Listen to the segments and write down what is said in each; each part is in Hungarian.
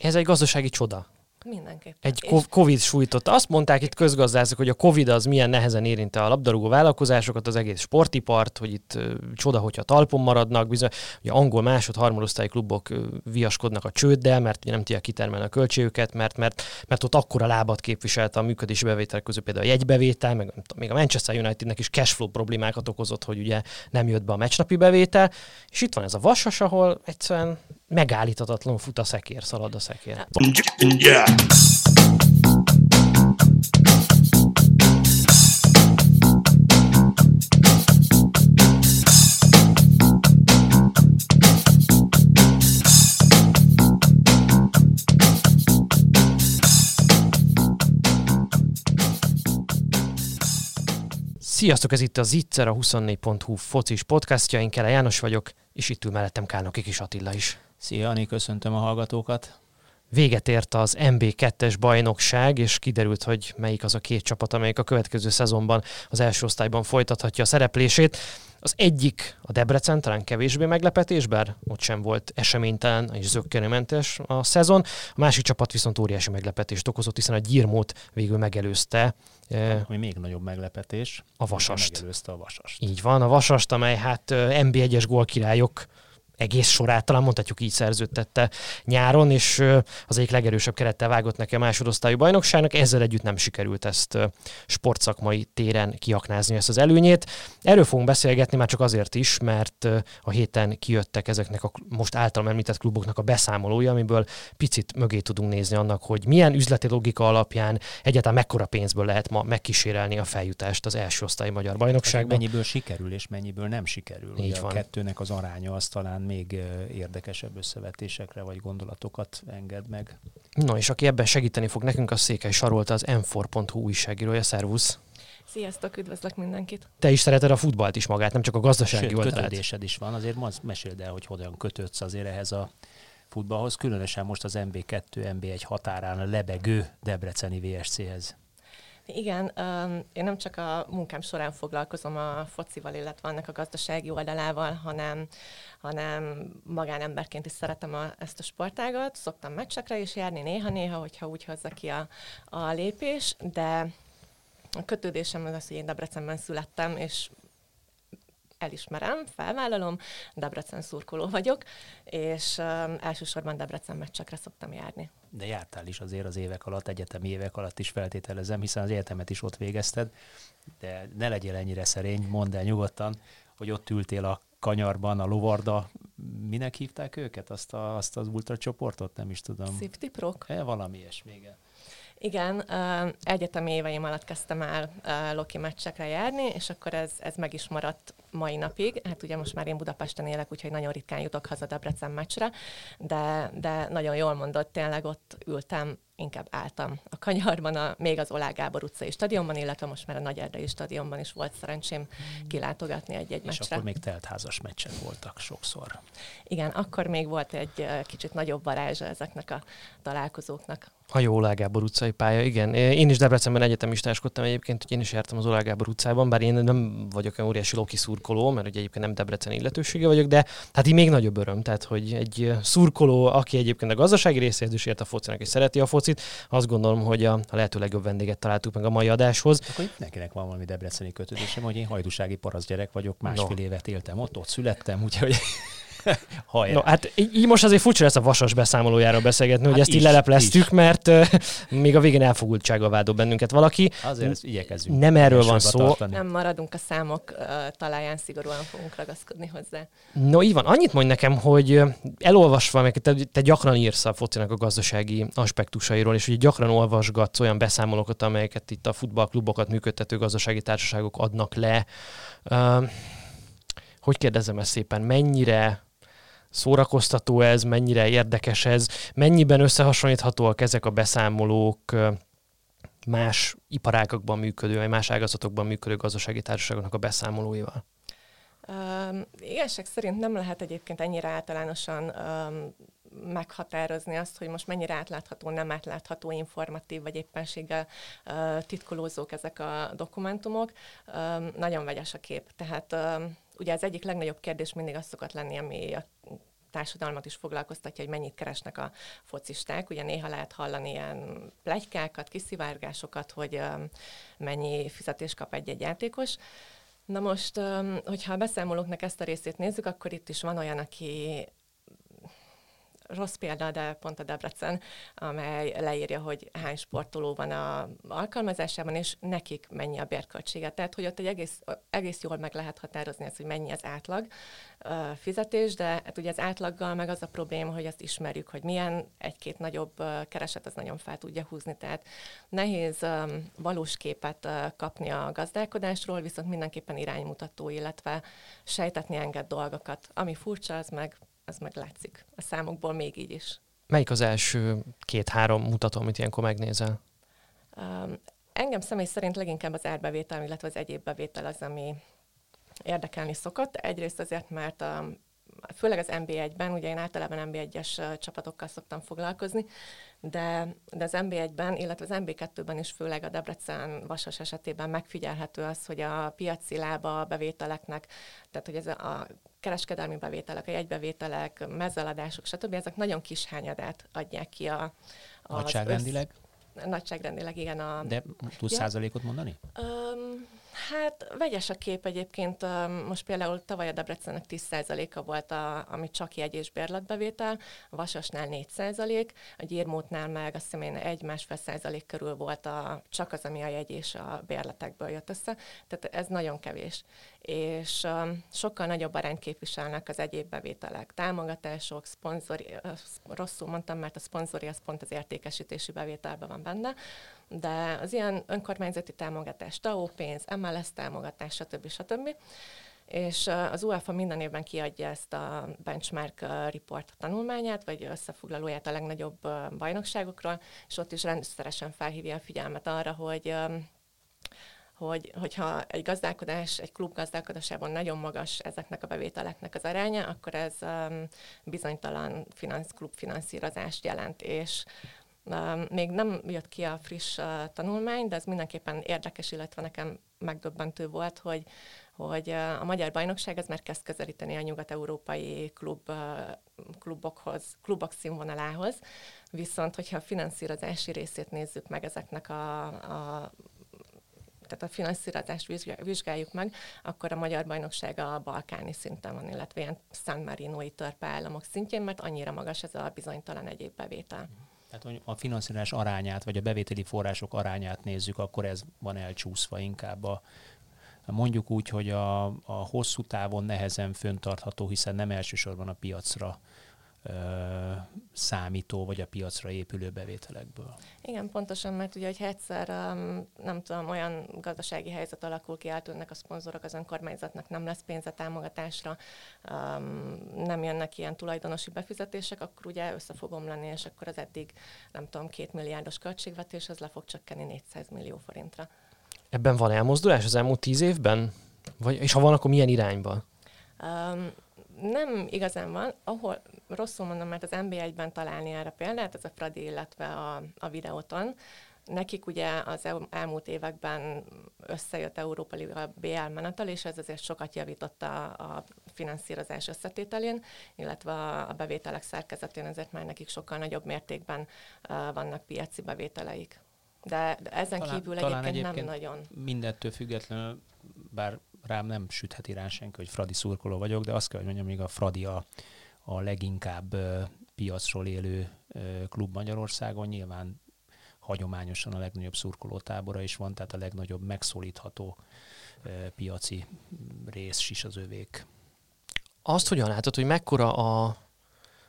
Ez egy gazdasági csoda. Mindenképpen. Egy és... Covid sújtotta. Azt mondták itt közgazdászok, hogy a Covid az milyen nehezen érinte a labdarúgó vállalkozásokat, az egész sportipart, hogy itt uh, csoda, hogyha talpon maradnak, bizony, hogy angol másod, harmadosztályi klubok viaskodnak a csőddel, mert ugye nem tudják kitermelni a költségüket, mert, mert, mert ott akkora lábat képviselte a működési bevételek közül például a jegybevétel, meg még a Manchester Unitednek is cashflow problémákat okozott, hogy ugye nem jött be a meccsnapi bevétel, és itt van ez a vasas, ahol egyszerűen megállíthatatlan fut a szekér, szalad a szekér. Sziasztok, ez itt a Zitzer, a 24.hu focis podcastja, én Kele János vagyok, és itt ül mellettem Kálnoki Kis Attila is. Szia, Ani, köszöntöm a hallgatókat. Véget ért az MB2-es bajnokság, és kiderült, hogy melyik az a két csapat, amelyik a következő szezonban az első osztályban folytathatja a szereplését. Az egyik a Debrecen, talán kevésbé meglepetés, bár ott sem volt eseménytelen és zöggenőmentes a szezon. A másik csapat viszont óriási meglepetést okozott, hiszen a Gyirmót végül megelőzte. Ami még nagyobb meglepetés. A Vasast. Megelőzte a Vasast. Így van, a Vasast, amely hát MB1-es gólkirályok egész sorát, talán mondhatjuk így szerződtette nyáron, és az egyik legerősebb kerettel vágott neki a másodosztályú bajnokságnak, ezzel együtt nem sikerült ezt sportszakmai téren kiaknázni ezt az előnyét. Erről fogunk beszélgetni már csak azért is, mert a héten kijöttek ezeknek a most általam említett kluboknak a beszámolója, amiből picit mögé tudunk nézni annak, hogy milyen üzleti logika alapján egyáltalán mekkora pénzből lehet ma megkísérelni a feljutást az első osztályi magyar bajnokságban. Mennyiből sikerül és mennyiből nem sikerül. Így Ugye van. A kettőnek az aránya az talán még érdekesebb összevetésekre vagy gondolatokat enged meg. No, és aki ebben segíteni fog nekünk, a Székely Sarolta, az m4.hu újságírója. Szervusz! Sziasztok, üdvözlök mindenkit! Te is szereted a futballt is magát, nem csak a gazdasági Sőt, oldalát. kötődésed is van, azért meséld el, hogy hogyan kötődsz azért ehhez a futballhoz, különösen most az MB2, MB1 határán a lebegő Debreceni VSC-hez. Igen, én nem csak a munkám során foglalkozom a focival, illetve annak a gazdasági oldalával, hanem, hanem magánemberként is szeretem a, ezt a sportágat. Szoktam meccsekre is járni néha-néha, hogyha úgy hozza ki a, a lépés, de a kötődésem az az, hogy én Debrecenben születtem, és elismerem, felvállalom, Debrecen szurkoló vagyok, és um, elsősorban Debrecen meccsekre szoktam járni. De jártál is azért az évek alatt, egyetemi évek alatt is feltételezem, hiszen az egyetemet is ott végezted, de ne legyél ennyire szerény, mondd el nyugodtan, hogy ott ültél a kanyarban, a lovarda, minek hívták őket, azt, a, azt az ultra csoportot, nem is tudom. Safety Prok? E, valami ilyesmi, igen. Igen, egyetemi éveim alatt kezdtem el Loki meccsekre járni, és akkor ez, ez meg is maradt mai napig. Hát ugye most már én Budapesten élek, úgyhogy nagyon ritkán jutok haza Debrecen meccsre, de, de nagyon jól mondott, tényleg ott ültem inkább álltam a kanyarban, a, még az Olá Gábor utcai stadionban, illetve most már a Nagy Erdei stadionban is volt szerencsém kilátogatni egy-egy meccsre. És akkor még teltházas meccsek voltak sokszor. Igen, akkor még volt egy kicsit nagyobb varázsa ezeknek a találkozóknak. A jó Olá Gábor utcai pálya, igen. Én is Debrecenben egyetemistáskodtam egyébként, hogy én is jártam az Olá Gábor utcában, bár én nem vagyok olyan óriási Loki szurkoló, mert ugye egyébként nem Debrecen illetősége vagyok, de hát így még nagyobb öröm, tehát hogy egy szurkoló, aki egyébként a gazdasági részéhez is ért a focinak és szereti a focit, azt gondolom, hogy a, a lehető legjobb vendéget találtuk meg a mai adáshoz. Akkor nekinek van valami debreceni kötődésem, hogy én hajdúsági parasz gyerek vagyok, másfél no. évet éltem ott, ott születtem, úgyhogy No, hát így most azért furcsa lesz a vasas beszámolójáról beszélgetni, hát hogy ezt így lelepleztük, is. mert uh, még a végén elfogultsága vádol bennünket valaki. Azért igyekezünk. Nem erről van szó. Tartani. Nem maradunk a számok uh, talaján, szigorúan fogunk ragaszkodni hozzá. No, így van. Annyit mondj nekem, hogy elolvasva, meg te, te gyakran írsz a focinak a gazdasági aspektusairól, és ugye gyakran olvasgatsz olyan beszámolókat, amelyeket itt a futballklubokat működtető gazdasági társaságok adnak le. Uh, hogy kérdezem ezt szépen, mennyire szórakoztató ez, mennyire érdekes ez, mennyiben összehasonlíthatóak ezek a beszámolók más iparágakban működő, vagy más ágazatokban működő gazdasági társaságoknak a beszámolóival? Um, igazság szerint nem lehet egyébként ennyire általánosan um, meghatározni azt, hogy most mennyire átlátható, nem átlátható, informatív, vagy éppenséggel uh, titkolózók ezek a dokumentumok. Um, nagyon vegyes a kép. Tehát um, ugye az egyik legnagyobb kérdés mindig az szokott lenni, ami a társadalmat is foglalkoztatja, hogy mennyit keresnek a focisták. Ugye néha lehet hallani ilyen plegykákat, kiszivárgásokat, hogy mennyi fizetést kap egy-egy játékos. Na most, hogyha a beszámolóknak ezt a részét nézzük, akkor itt is van olyan, aki rossz példa, de pont a Debrecen, amely leírja, hogy hány sportoló van a alkalmazásában, és nekik mennyi a bérköltsége. Tehát, hogy ott egy egész, egész jól meg lehet határozni ezt, hogy mennyi az átlag fizetés, de hát ugye az átlaggal meg az a probléma, hogy azt ismerjük, hogy milyen egy-két nagyobb kereset az nagyon fel tudja húzni. Tehát nehéz valós képet kapni a gazdálkodásról, viszont mindenképpen iránymutató, illetve sejtetni enged dolgokat. Ami furcsa, az meg az meg látszik a számokból még így is. Melyik az első két-három mutató, amit ilyenkor megnézel? Um, engem személy szerint leginkább az árbevétel, illetve az egyéb bevétel az, ami érdekelni szokott. Egyrészt azért, mert a, főleg az NB1-ben, ugye én általában NB1-es csapatokkal szoktam foglalkozni, de, de az NB1-ben, illetve az NB2-ben is főleg a Debrecen Vasas esetében megfigyelhető az, hogy a piaci lába a bevételeknek, tehát hogy ez a kereskedelmi bevételek, a jegybevételek, mezzeladások, stb. ezek nagyon kis hányadát adják ki a... Nagyságrendileg? Össz... Nagyságrendileg, igen. A... De tudsz ja. százalékot mondani? Um, Hát vegyes a kép egyébként. Most például tavaly a Debrecennek 10%-a volt, a, ami csak jegy és bérletbevétel, Vasasnál 4%, a Gyírmótnál meg azt hiszem én egy-másfél százalék körül volt a, csak az, ami a jegy és a bérletekből jött össze. Tehát ez nagyon kevés. És um, sokkal nagyobb arányt képviselnek az egyéb bevételek. Támogatások, szponzori, rosszul mondtam, mert a szponzori az pont az értékesítési bevételben van benne, de az ilyen önkormányzati támogatás, TAO pénz, MLS támogatás, stb. stb. És az UEFA minden évben kiadja ezt a benchmark report tanulmányát, vagy összefoglalóját a legnagyobb bajnokságokról, és ott is rendszeresen felhívja a figyelmet arra, hogy hogy, hogyha egy gazdálkodás, egy klub gazdálkodásában nagyon magas ezeknek a bevételeknek az aránya, akkor ez um, bizonytalan finansz, klub finanszírozást jelent, és még nem jött ki a friss tanulmány, de ez mindenképpen érdekes, illetve nekem megdöbbentő volt, hogy, hogy a magyar bajnokság az már kezd közelíteni a nyugat-európai klub, klubokhoz, klubok színvonalához, viszont hogyha a finanszírozási részét nézzük meg ezeknek a, a tehát a finanszírozást vizsgáljuk meg, akkor a magyar bajnokság a balkáni szinten van, illetve ilyen San Marinoi törpeállamok szintjén, mert annyira magas ez a bizonytalan egyéb bevétel. Tehát, hogy a finanszírozás arányát, vagy a bevételi források arányát nézzük, akkor ez van elcsúszva inkább a, mondjuk úgy, hogy a, a hosszú távon nehezen föntartható, hiszen nem elsősorban a piacra számító, vagy a piacra épülő bevételekből. Igen, pontosan, mert ugye, hogyha egyszer, nem tudom, olyan gazdasági helyzet alakul ki, eltűnnek a szponzorok, az önkormányzatnak nem lesz pénze támogatásra, nem jönnek ilyen tulajdonosi befizetések, akkor ugye össze fog omlani, és akkor az eddig, nem tudom, két milliárdos költségvetés, az le fog csökkenni 400 millió forintra. Ebben van elmozdulás az elmúlt tíz évben? Vagy, és ha van, akkor milyen irányban? Um, nem igazán van, ahol rosszul mondom, mert az NB1-ben találni erre példát, ez a Fradi, illetve a, a videóton, Nekik ugye az elmúlt években összejött Európa Liga BL menetel, és ez azért sokat javította a finanszírozás összetételén, illetve a bevételek szerkezetén, ezért már nekik sokkal nagyobb mértékben vannak piaci bevételeik. De, de ezen talán, kívül talán egyébként, egyébként nem nagyon. Mindettől függetlenül, bár rám nem sütheti rá senki, hogy Fradi szurkoló vagyok, de azt kell, hogy mondjam, még a Fradi a, a leginkább piacról élő klub Magyarországon. Nyilván hagyományosan a legnagyobb szurkolótábora is van, tehát a legnagyobb megszólítható piaci rész is az övék. Azt hogyan látod, hogy mekkora a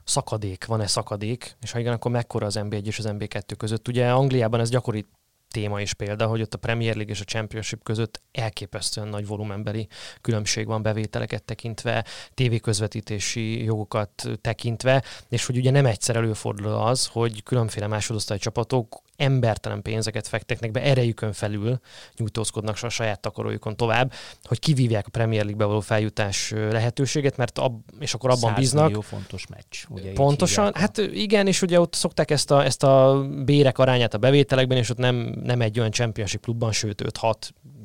szakadék, van-e szakadék, és ha igen, akkor mekkora az NB1 és az NB2 között? Ugye Angliában ez gyakori téma és példa, hogy ott a Premier League és a Championship között elképesztően nagy volumenbeli különbség van bevételeket tekintve, tévéközvetítési jogokat tekintve, és hogy ugye nem egyszer előfordul az, hogy különféle másodosztály csapatok embertelen pénzeket fektetnek be, erejükön felül nyújtózkodnak a saját takarójukon tovább, hogy kivívják a Premier League-be való feljutás lehetőséget, mert ab, és akkor abban bíznak. Fontos meccs. Ugye Pontosan, hát igen, és ugye ott szokták ezt a, ezt a bérek arányát a bevételekben, és ott nem, nem egy olyan championship klubban, sőt 5-6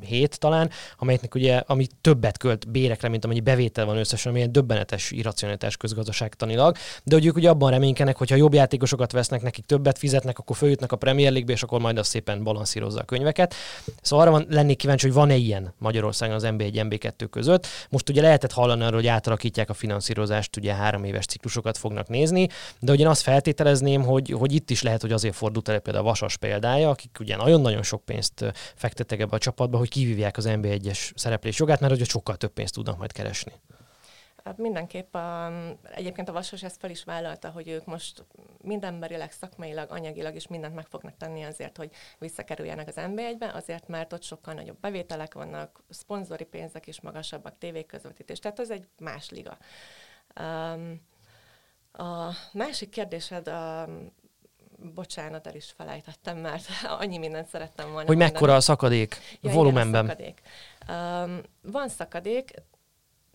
hét talán, amelynek ugye, ami többet költ bérekre, mint amennyi bevétel van összesen, amilyen döbbenetes irracionalitás közgazdaságtanilag. De hogy ők ugye abban reménykenek, hogy ha jobb játékosokat vesznek, nekik többet fizetnek, akkor följutnak a Premier League-be, és akkor majd az szépen balanszírozza a könyveket. Szóval arra van, lennék kíváncsi, hogy van-e ilyen Magyarországon az MB1 MB2 között. Most ugye lehetett hallani arról, hogy átalakítják a finanszírozást, ugye három éves ciklusokat fognak nézni, de ugye azt feltételezném, hogy, hogy itt is lehet, hogy azért fordult el például a Vasas példája, akik ugye nagyon-nagyon sok pénzt fektettek ebbe a csapatba, hogy kivívják az NB1-es szereplés jogát, mert hogy sokkal több pénzt tudnak majd keresni. Hát mindenképp a, egyébként a Vasas ezt fel is vállalta, hogy ők most mindenberileg, szakmailag, anyagilag is mindent meg fognak tenni azért, hogy visszakerüljenek az NB1-be, azért, mert ott sokkal nagyobb bevételek vannak, szponzori pénzek is magasabbak, tévéközvetítés, tehát ez egy más liga. Um, a másik kérdésed a bocsánat, el is felejtettem, mert annyi mindent szerettem volna. Hogy mekkora mondani. a szakadék ja, volumenben? Igen, a szakadék. Um, van szakadék,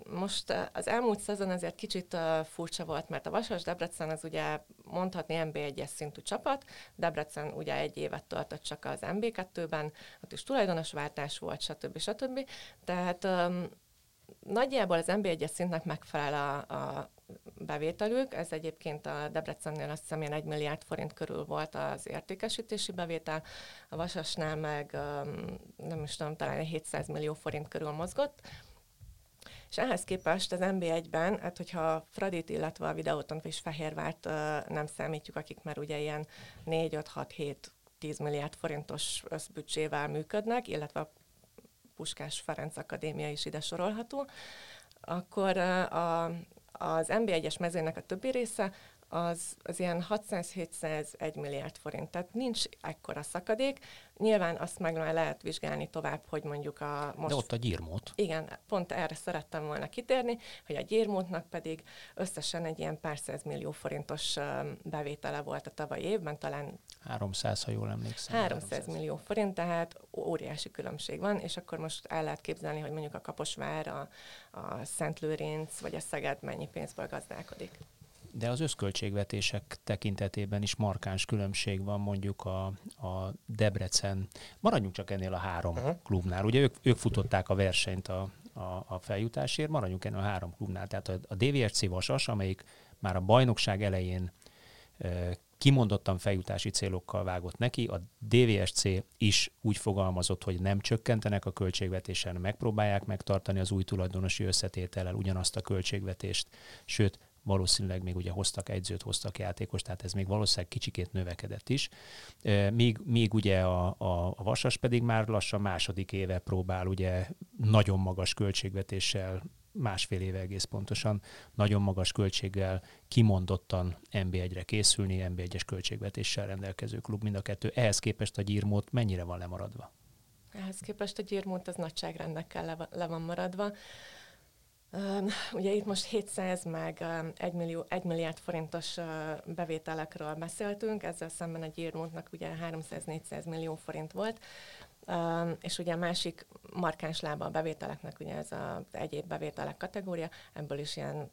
most az elmúlt szezon azért kicsit uh, furcsa volt, mert a Vasas Debrecen az ugye mondhatni MB1-es szintű csapat, Debrecen ugye egy évet töltött csak az MB2-ben, ott is tulajdonosváltás volt, stb. stb. Tehát um, nagyjából az MB1-es szintnek megfelel a, a bevételük, ez egyébként a Debrecennél azt hiszem ilyen 1 milliárd forint körül volt az értékesítési bevétel, a Vasasnál meg um, nem is tudom, talán 700 millió forint körül mozgott, és ehhez képest az NB1-ben, hát hogyha Fradit, illetve a videóton és Fehérvárt nem számítjuk, akik már ugye ilyen 4, 5, 6, 7, 10 milliárd forintos összbüdzsével működnek, illetve a Puskás Ferenc Akadémia is ide sorolható, akkor a, az MB1-es mezőnek a többi része az, az ilyen 600-701 milliárd forint, tehát nincs ekkora szakadék. Nyilván azt meg lehet vizsgálni tovább, hogy mondjuk a most... De ott a gyírmót. Igen, pont erre szerettem volna kitérni, hogy a gyírmótnak pedig összesen egy ilyen pár millió forintos bevétele volt a tavalyi évben, talán... 300, ha jól emlékszem. 300, 300 millió forint, tehát óriási különbség van, és akkor most el lehet képzelni, hogy mondjuk a Kaposvár, a, a Szent Lőrinc vagy a Szeged mennyi pénzből gazdálkodik de az összköltségvetések tekintetében is markáns különbség van mondjuk a, a Debrecen, maradjunk csak ennél a három uh-huh. klubnál, ugye ők, ők futották a versenyt a, a, a feljutásért, maradjunk ennél a három klubnál, tehát a, a DVSC Vasas, amelyik már a bajnokság elején e, kimondottan feljutási célokkal vágott neki, a DVSC is úgy fogalmazott, hogy nem csökkentenek a költségvetésen, megpróbálják megtartani az új tulajdonosi összetétellel ugyanazt a költségvetést, sőt, valószínűleg még ugye hoztak egyzőt, hoztak játékos, tehát ez még valószínűleg kicsikét növekedett is. Míg, míg ugye a, a, a Vasas pedig már lassan második éve próbál ugye nagyon magas költségvetéssel másfél éve egész pontosan, nagyon magas költséggel kimondottan NB1-re készülni, NB1-es költségvetéssel rendelkező klub mind a kettő. Ehhez képest a gyírmót mennyire van lemaradva? Ehhez képest a gyírmót az nagyságrendekkel le, le van maradva. Ugye itt most 700 meg 1, millió, 1 milliárd forintos bevételekről beszéltünk, ezzel szemben a Gyirmontnak ugye 300-400 millió forint volt, és ugye a másik markáns lába a bevételeknek, ugye ez az egyéb bevételek kategória, ebből is ilyen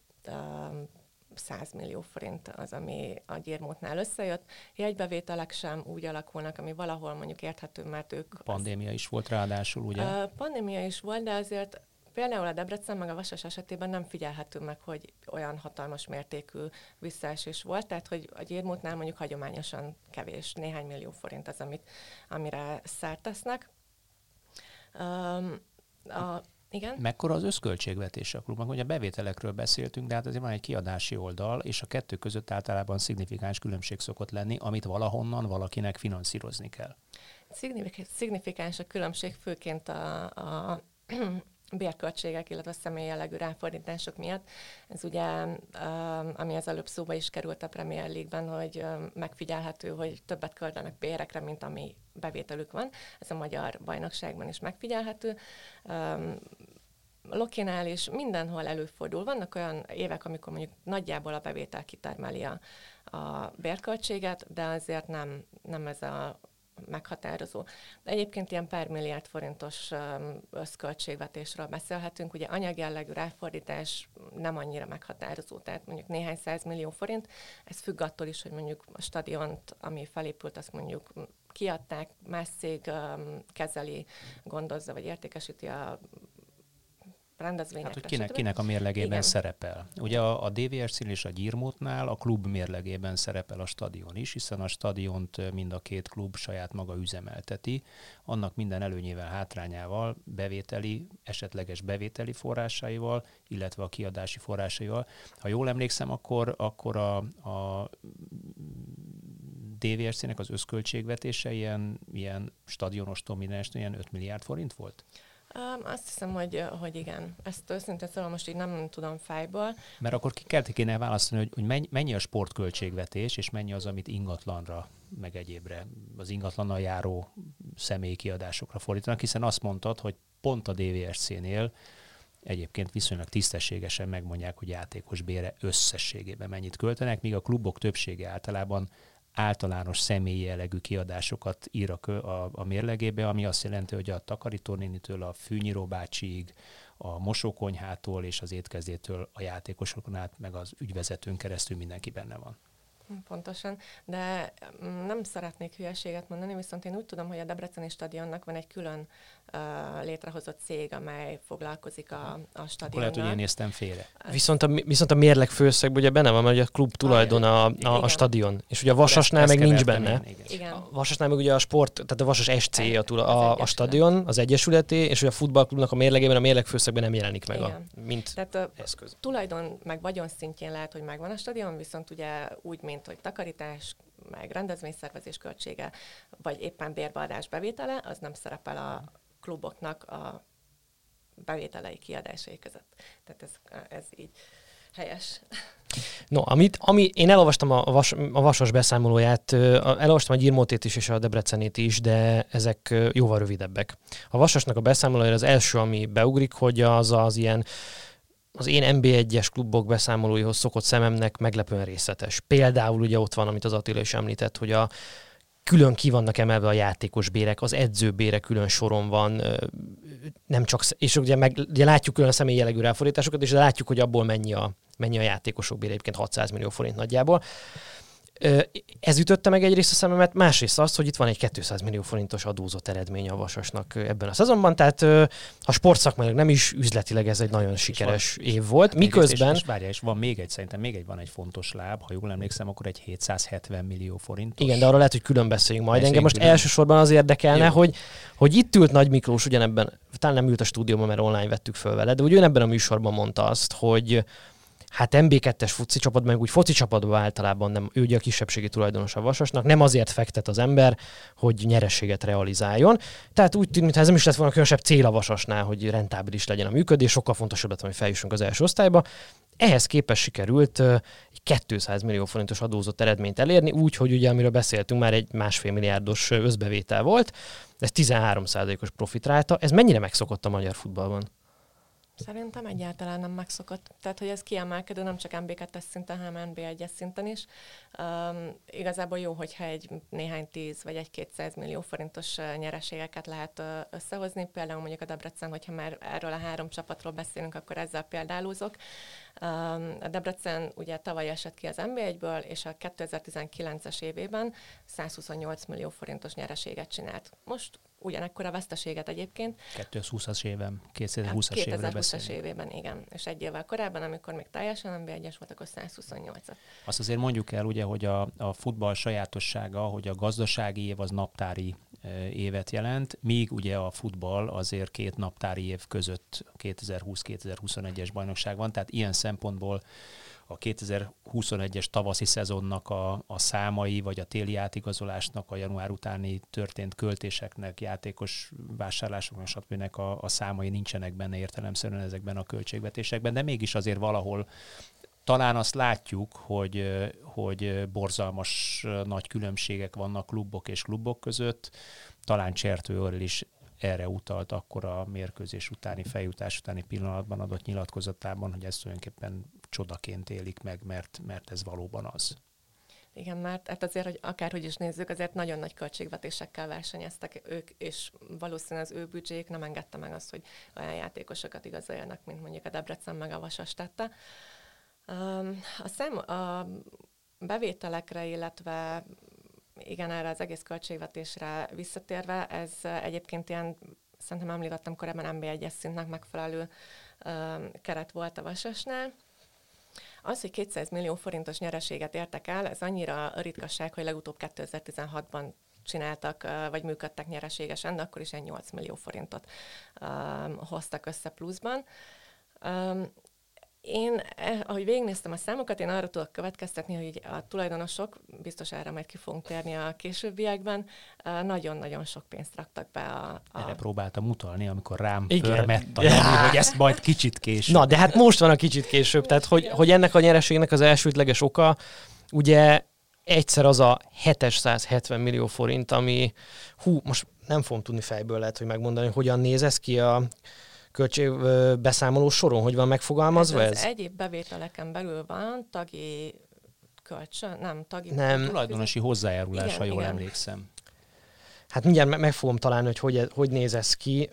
100 millió forint az, ami a gyérmótnál összejött. Jegybevételek sem úgy alakulnak, ami valahol mondjuk érthető, mert ők... Pandémia az... is volt ráadásul, ugye? Uh, pandémia is volt, de azért Például a Debrecen meg a Vasas esetében nem figyelhető meg, hogy olyan hatalmas mértékű visszaesés volt, tehát hogy a gyérmótnál mondjuk hagyományosan kevés, néhány millió forint az, amit, amire szert tesznek. Um, a, igen. Mekkora az összköltségvetés a klubnak? Ugye a bevételekről beszéltünk, de hát azért van egy kiadási oldal, és a kettő között általában szignifikáns különbség szokott lenni, amit valahonnan valakinek finanszírozni kell. Szignifikáns a különbség, főként a, a bérköltségek, illetve személy jellegű ráfordítások miatt. Ez ugye, um, ami az előbb szóba is került a Premier League-ben, hogy um, megfigyelhető, hogy többet költenek bérekre, mint ami bevételük van. Ez a magyar bajnokságban is megfigyelhető. Um, Lokinál is mindenhol előfordul. Vannak olyan évek, amikor mondjuk nagyjából a bevétel kitermeli a, a bérköltséget, de azért nem, nem ez a meghatározó. De egyébként ilyen pár milliárd forintos összköltségvetésről beszélhetünk. Ugye anyagjellegű ráfordítás nem annyira meghatározó, tehát mondjuk néhány száz millió forint. Ez függ attól is, hogy mondjuk a stadiont, ami felépült, azt mondjuk kiadták, más cég kezeli, gondozza vagy értékesíti a rendezvényekre. Hát, hogy kinek, kinek a mérlegében Igen. szerepel. Ugye a, a DVS-nél és a Gyirmótnál a klub mérlegében szerepel a stadion is, hiszen a stadiont mind a két klub saját maga üzemelteti, annak minden előnyével, hátrányával, bevételi, esetleges bevételi forrásaival, illetve a kiadási forrásaival. Ha jól emlékszem, akkor, akkor a, a DVS-nek az összköltségvetése ilyen, ilyen stadionos domináns, ilyen 5 milliárd forint volt? Um, azt hiszem, hogy, hogy igen. Ezt őszintén szóval most így nem tudom fájból. Mert akkor ki kell kéne választani, hogy, hogy mennyi a sportköltségvetés, és mennyi az, amit ingatlanra, meg egyébre, az ingatlannal járó személyi kiadásokra fordítanak, hiszen azt mondtad, hogy pont a DVSC-nél egyébként viszonylag tisztességesen megmondják, hogy játékos bére összességében mennyit költenek, míg a klubok többsége általában általános személyi jellegű kiadásokat ír a, a, a mérlegébe, ami azt jelenti, hogy a takarítónénitől a fűnyíró bácsiig, a mosókonyhától és az étkezdétől a játékosokon át, meg az ügyvezetőn keresztül mindenki benne van. Pontosan, de mm, nem szeretnék hülyeséget mondani, viszont én úgy tudom, hogy a Debreceni stadionnak van egy külön létrehozott cég, amely foglalkozik a, a stadionnal. Akkor lehet, hogy én néztem félre. Viszont a, viszont a mérleg főszegben ugye benne van, mert ugye a klub tulajdon a, a, a stadion, és ugye a Vasasnál meg nincs benne. Én, igen. igen. A Vasasnál meg ugye a sport, tehát a Vasas SC a, a, a, a stadion, az egyesületé, és ugye a futballklubnak a mérlegében a mérleg főszegben nem jelenik meg, a, mint tehát a eszköz. Tulajdon meg vagyon szintjén lehet, hogy megvan a stadion, viszont ugye úgy, mint hogy takarítás, meg rendezvényszervezés költsége, vagy éppen bérbeadás bevétele, az nem szerepel a kluboknak a bevételei kiadásai között. Tehát ez, ez így helyes. No, amit, ami, én elolvastam a, vas, a Vasas beszámolóját, elolvastam a Gyirmótét is és a Debrecenét is, de ezek jóval rövidebbek. A Vasasnak a beszámolója az első, ami beugrik, hogy az az ilyen az én NB1-es klubok beszámolóihoz szokott szememnek meglepően részletes. Például ugye ott van, amit az Attila is említett, hogy a külön ki vannak emelve a játékos bérek, az edzőbére külön soron van, nem csak, és ugye, meg, ugye látjuk külön a személyi jellegű ráfordításokat, és látjuk, hogy abból mennyi a, mennyi a játékosok bére, egyébként 600 millió forint nagyjából. Ez ütötte meg egyrészt a szememet, másrészt az, hogy itt van egy 200 millió forintos adózott eredmény a Vasasnak ebben a szezonban, tehát a sportszakmailag nem is üzletileg ez egy nagyon sikeres van, év volt. Miközben... És, és, várja, és van még egy, szerintem még egy van egy fontos láb, ha jól emlékszem, akkor egy 770 millió forint. Igen, de arról lehet, hogy külön beszéljünk majd. Engem most külön. elsősorban az érdekelne, hogy, hogy itt ült Nagy Miklós ugyanebben, talán nem ült a stúdióban, mert online vettük föl vele, de ugyanebben a műsorban mondta azt, hogy hát MB2-es foci csapat, meg úgy foci csapatban általában nem, ő ugye a kisebbségi tulajdonos a Vasasnak, nem azért fektet az ember, hogy nyerességet realizáljon. Tehát úgy tűnik, mintha ez nem is lett volna különösebb cél a Vasasnál, hogy rentábilis legyen a működés, sokkal fontosabb lett, hogy feljussunk az első osztályba. Ehhez képest sikerült egy 200 millió forintos adózott eredményt elérni, úgy, hogy ugye, amiről beszéltünk, már egy másfél milliárdos összbevétel volt, ez 13%-os profitráta. Ez mennyire megszokott a magyar futballban? Szerintem egyáltalán nem megszokott. Tehát, hogy ez kiemelkedő nem csak MB2-es szinten, hanem NB1-es szinten is. Um, igazából jó, hogyha egy néhány tíz vagy egy 200 millió forintos nyereségeket lehet összehozni. Például mondjuk a Debrecen, hogyha már erről a három csapatról beszélünk, akkor ezzel példálózok. Um, a Debrecen ugye tavaly esett ki az NB1-ből, és a 2019-es évében 128 millió forintos nyereséget csinált. Most ugyanekkor a veszteséget egyébként. 2020-as évem, 2020-as 2020-as évében, igen. És egy évvel korábban, amikor még teljesen nem egyes volt, akkor 128-at. Azt azért mondjuk el, ugye, hogy a, a futball sajátossága, hogy a gazdasági év az naptári évet jelent, míg ugye a futball azért két naptári év között 2020-2021-es bajnokság van, tehát ilyen szempontból a 2021-es tavaszi szezonnak a, a számai, vagy a téli átigazolásnak, a január utáni történt költéseknek, játékos vásárlásoknak, stb. A, a számai nincsenek benne értelemszerűen ezekben a költségvetésekben, de mégis azért valahol talán azt látjuk, hogy, hogy borzalmas nagy különbségek vannak klubok és klubok között. Talán Csertő is erre utalt akkor a mérkőzés utáni feljutás utáni pillanatban adott nyilatkozatában, hogy ezt tulajdonképpen csodaként élik meg, mert, mert ez valóban az. Igen, mert hát azért, hogy akárhogy is nézzük, azért nagyon nagy költségvetésekkel versenyeztek ők, és valószínűleg az ő büdzsék nem engedte meg azt, hogy olyan játékosokat igazoljanak, mint mondjuk a Debrecen meg a Vasas tette. A, szám, a bevételekre, illetve igen, erre az egész költségvetésre visszatérve, ez egyébként ilyen, szerintem említettem korábban MB1-es szintnek megfelelő keret volt a Vasasnál. Az, hogy 200 millió forintos nyereséget értek el, ez annyira ritkaság, hogy legutóbb 2016-ban csináltak, vagy működtek nyereségesen, de akkor is egy 8 millió forintot um, hoztak össze pluszban. Um, én, eh, ahogy végignéztem a számokat, én arra tudok következtetni, hogy a tulajdonosok, biztos erre majd ki fogunk térni a későbbiekben, nagyon-nagyon sok pénzt raktak be a... a... Erre próbáltam utalni, amikor rám förmett a nyelő, hogy ezt majd kicsit később. Na, de hát most van a kicsit később, tehát hogy, hogy ennek a nyereségnek az elsődleges oka, ugye egyszer az a 770 millió forint, ami, hú, most nem fogom tudni fejből lehet, hogy megmondani, hogy hogyan néz ez ki a költségbeszámoló soron, hogy van megfogalmazva ez? ez? egyéb bevételeken belül van, tagi kölcsön, nem, tagi... Nem. Tulajdonosi hozzájárulás, igen, ha jól igen. emlékszem. Hát mindjárt meg fogom találni, hogy hogy, hogy néz ez ki.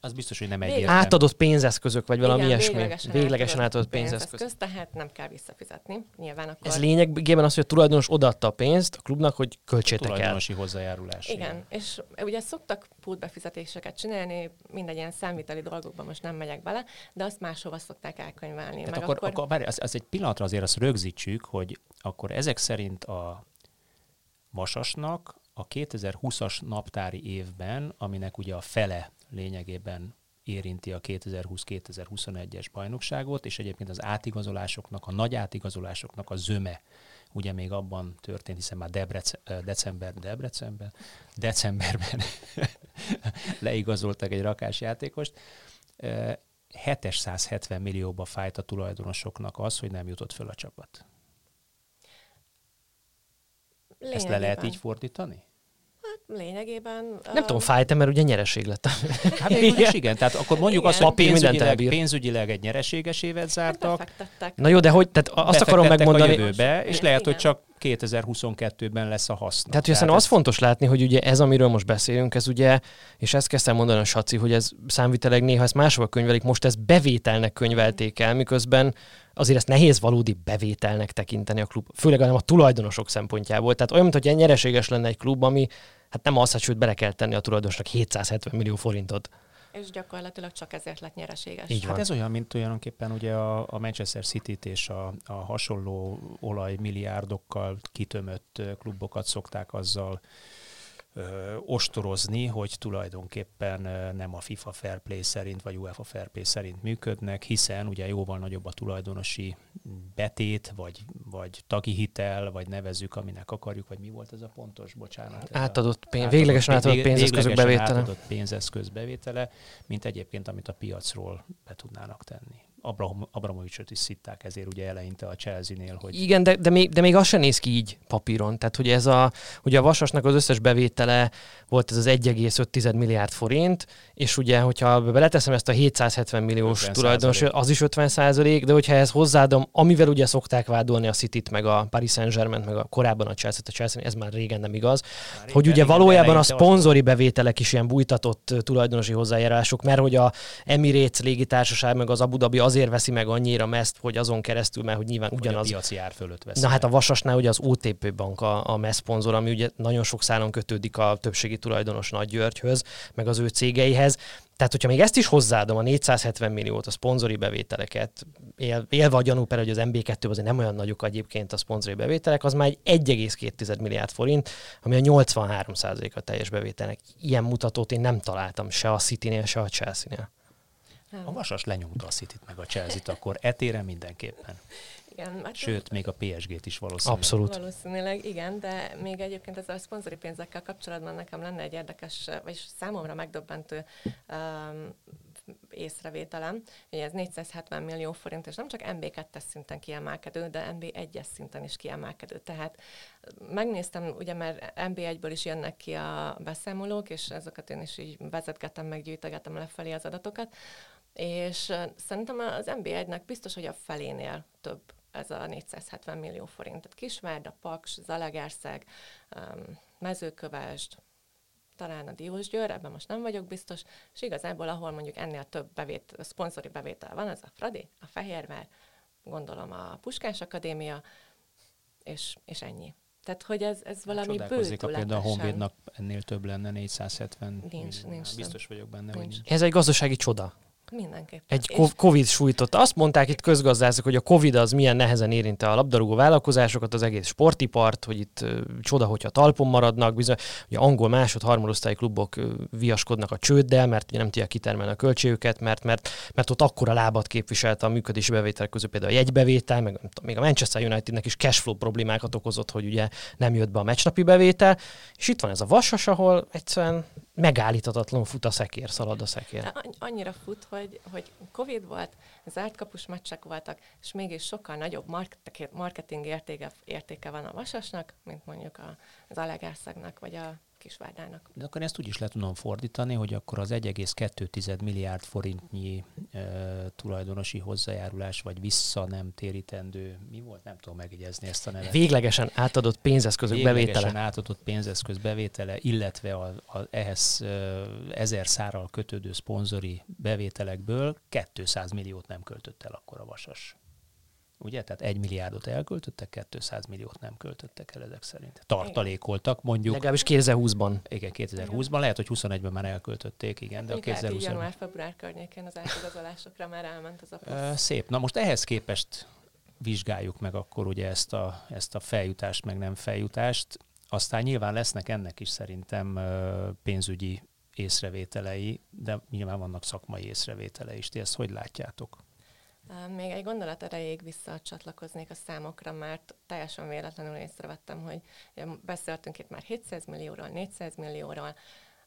Az biztos, hogy nem egyértelmű. Átadott pénzeszközök, vagy valami Igen, ilyesmi. Véglegesen, véglegesen átadott pénzeszköz. pénzeszköz. Tehát nem kell visszafizetni. Nyilván akkor... Ez lényegében az, hogy a tulajdonos odaadta a pénzt a klubnak, hogy költsétek el. Tulajdonosi hozzájárulás. Igen, igen, és ugye szoktak pultbefizetéseket csinálni, mindegy ilyen számviteli dolgokban most nem megyek bele, de azt máshova szokták elkönyvelni. Tehát Meg akkor, akkor... akkor bárj, az, az egy pillanatra azért azt rögzítsük, hogy akkor ezek szerint a Vasasnak a 2020-as naptári évben, aminek ugye a fele lényegében érinti a 2020-2021-es bajnokságot, és egyébként az átigazolásoknak, a nagy átigazolásoknak a zöme ugye még abban történt, hiszen már Debrece, december, Debrecenben, decemberben leigazoltak egy rakás játékost. 770 millióba fájt a tulajdonosoknak az, hogy nem jutott föl a csapat. Lényegében. Ezt le lehet így fordítani? Lényegében... Nem uh... tudom, fájt mert ugye nyereség lett. Hát igen. igen, tehát akkor mondjuk igen. azt, hogy pénzügyileg, pénzügyileg egy nyereséges évet zártak. Na jó, de hogy, tehát azt akarom megmondani... A jövőbe, és lehet, igen. hogy csak 2022-ben lesz a haszna. Tehát, hogy aztán ez... az fontos látni, hogy ugye ez, amiről most beszélünk, ez ugye, és ezt kezdtem mondani a Saci, hogy ez számviteleg néha ezt máshova könyvelik, most ezt bevételnek könyvelték el, miközben azért ezt nehéz valódi bevételnek tekinteni a klub, főleg nem a tulajdonosok szempontjából. Tehát olyan, mint hogy nyereséges lenne egy klub, ami hát nem az, hogy sőt bele kell tenni a tulajdonosnak 770 millió forintot. És gyakorlatilag csak ezért lett nyereséges. Így van. Hát ez olyan, mint olyanképpen ugye a, a Manchester City-t és a, a hasonló olajmilliárdokkal kitömött klubokat szokták azzal ö, ostorozni, hogy tulajdonképpen nem a FIFA Fair Play szerint, vagy UEFA Fair Play szerint működnek, hiszen ugye jóval nagyobb a tulajdonosi betét, vagy, vagy tagi hitel, vagy nevezzük, aminek akarjuk, vagy mi volt ez a pontos, bocsánat. Átadott pénz, véglegesen átadott pénzeszközök bevétele. Átadott pénzeszköz bevétele, mint egyébként, amit a piacról be tudnának tenni. Abraham, Abramovicsot is szitták ezért ugye eleinte a Chelsea-nél. Hogy... Igen, de, de, még, de még az sem néz ki így papíron. Tehát, hogy ez a, ugye a Vasasnak az összes bevétele volt ez az 1,5 milliárd forint, és ugye, hogyha beleteszem ezt a 770 milliós tulajdonos, az is 50 százalék, de hogyha ehhez hozzáadom, amivel ugye szokták vádolni a City-t, meg a Paris Saint-Germain, meg a korábban a chelsea a Chelsea, ez már régen nem igaz, már hogy ugye valójában a szponzori bevételek is ilyen bújtatott tulajdonosi hozzájárások, mert hogy a Emirates légitársaság, meg az Abu Dhabi azért veszi meg annyira meszt, hogy azon keresztül, mert hogy nyilván ugyanaz. Hogy a piaci ár fölött veszi. Na hát a Vasasnál ugye az OTP bank a, a MESZ szponzor, ami ugye nagyon sok szálon kötődik a többségi tulajdonos Nagy Györgyhöz, meg az ő cégeihez. Tehát, hogyha még ezt is hozzáadom, a 470 milliót, a szponzori bevételeket, él, élve a gyanú per, hogy az MB2 azért nem olyan nagyok egyébként a szponzori bevételek, az már egy 1,2 milliárd forint, ami a 83% a teljes bevételnek. Ilyen mutatót én nem találtam se a City-nél, se a Chelsea-nél. Nem. A Vasas lenyomta a City-t meg a Chelsea-t, akkor etére mindenképpen. Igen, hát Sőt, még a PSG-t is valószínűleg. Abszolút. Valószínűleg, igen, de még egyébként ezzel a szponzori pénzekkel kapcsolatban nekem lenne egy érdekes, vagy számomra megdöbbentő um, észrevételem, hogy ez 470 millió forint, és nem csak MB2-es szinten kiemelkedő, de MB1-es szinten is kiemelkedő. Tehát megnéztem, ugye mert MB1-ből is jönnek ki a beszámolók, és ezeket én is így vezetgetem, meg gyűjtögetem lefelé az adatokat, és szerintem az MB1-nek biztos, hogy a felénél több ez a 470 millió forint. Tehát Kisvárda, Paks, Zalaegerszeg, Mezőkövesd, talán a Diósgyőr, ebben most nem vagyok biztos, és igazából ahol mondjuk ennél több bevét, szponzori bevétel van, az a Fradi, a Fehérvár, gondolom a Puskás Akadémia, és, és ennyi. Tehát, hogy ez, ez valami Csodálkozik, a például a Honvédnak ennél több lenne, 470. Nincs, nincs. Biztos vagyok benne, Nincs. hogy nincs. Ez egy gazdasági csoda. Mindenképpen. Egy És- Covid sújtotta. Azt mondták itt közgazdászok, hogy a Covid az milyen nehezen érinte a labdarúgó vállalkozásokat, az egész sportipart, hogy itt ö, csoda, hogyha talpon maradnak, bizony, ugye angol másod, harmadosztályi klubok ö, viaskodnak a csőddel, mert ugye nem tudják kitermelni a költségüket, mert, mert, mert ott akkora lábat képviselte a működési bevételek közül például a jegybevétel, meg tudom, még a Manchester Unitednek is cashflow problémákat okozott, hogy ugye nem jött be a meccsnapi bevétel, és itt van ez a vasas, ahol egyszerűen megállíthatatlanul fut a szekér, szalad a szekér. Annyira fut, hogy, hogy Covid volt, zárt kapus meccsek voltak, és mégis sokkal nagyobb market- marketing értéke, értéke van a Vasasnak, mint mondjuk az Alegerszegnek, vagy a Kisvárdának. De akkor ezt úgy is le tudom fordítani, hogy akkor az 1,2 milliárd forintnyi e, tulajdonosi hozzájárulás, vagy vissza nem térítendő, mi volt? Nem tudom megjegyezni ezt a nevet. Véglegesen átadott pénzeszközök Véglegesen bevétele. átadott pénzeszköz bevétele, illetve a, a, ehhez ö, ezer szárral kötődő szponzori bevételekből 200 milliót nem költött el akkor a Vasas. Ugye? Tehát egy milliárdot elköltöttek, 200 milliót nem költöttek el ezek szerint. Tartalékoltak, mondjuk. Legalábbis 2020-ban. Igen, 2020-ban, lehet, hogy 21-ben már elköltötték, igen, de a lehet, hogy 2020 január-február környékén az átigazolásokra már elment az a. Szép. Na most ehhez képest vizsgáljuk meg akkor ugye ezt a, ezt a feljutást, meg nem feljutást. Aztán nyilván lesznek ennek is szerintem pénzügyi észrevételei, de nyilván vannak szakmai észrevételei is. Ti ezt hogy látjátok? Még egy gondolat erejéig visszacsatlakoznék a számokra, mert teljesen véletlenül észrevettem, hogy beszéltünk itt már 700 millióról, 400 millióról,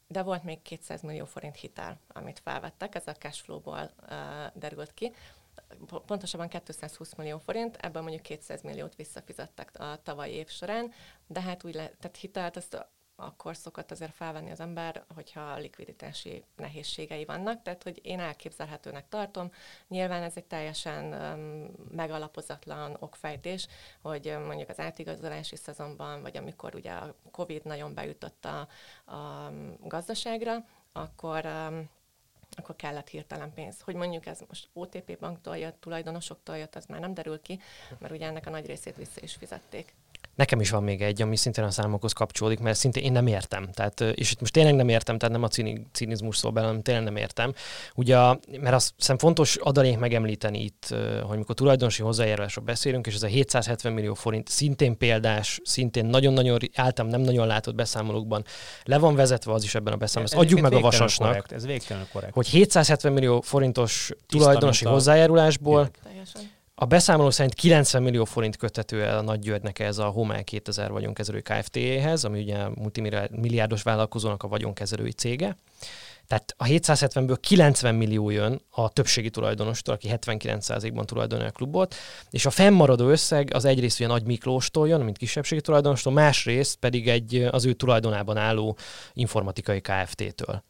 de volt még 200 millió forint hitel, amit felvettek, ez a cashflow-ból uh, derült ki. Po- Pontosabban 220 millió forint, ebből mondjuk 200 milliót visszafizettek a tavalyi év során, de hát úgy le, tehát hitelt ezt akkor szokott azért felvenni az ember, hogyha likviditási nehézségei vannak, tehát hogy én elképzelhetőnek tartom. Nyilván ez egy teljesen um, megalapozatlan okfejtés, hogy um, mondjuk az átigazolási szezonban, vagy amikor ugye a Covid nagyon beütött a, a gazdaságra, akkor um, akkor kellett hirtelen pénz. Hogy mondjuk ez most OTP banktól jött, tulajdonosoktól jött, az már nem derül ki, mert ugye ennek a nagy részét vissza is fizették. Nekem is van még egy, ami szintén a számokhoz kapcsolódik, mert szintén én nem értem. Tehát, és itt most tényleg nem értem, tehát nem a cini- cinizmus szól belőlem, hanem tényleg nem értem. Ugye, mert azt hiszem fontos adalék megemlíteni itt, hogy mikor tulajdonosi hozzájárulásról beszélünk, és ez a 770 millió forint szintén példás, szintén nagyon-nagyon általam nem nagyon látott beszámolókban le van vezetve az is ebben a beszámolóban. Adjuk meg a vasasnak, Korrekt, ez végtelenül korrekt. hogy 770 millió forintos tulajdonosi mint a- hozzájárulásból Teljesen. A beszámoló szerint 90 millió forint köthető el a Nagy Györgynek ez a Homel 2000 vagyonkezelő Kft-hez, ami ugye multimilliárdos vállalkozónak a vagyonkezelői cége. Tehát a 770-ből 90 millió jön a többségi tulajdonostól, aki 79%-ban tulajdonolja a klubot, és a fennmaradó összeg az egyrészt ugye Nagy Miklóstól jön, mint kisebbségi tulajdonostól, másrészt pedig egy az ő tulajdonában álló informatikai Kft-től.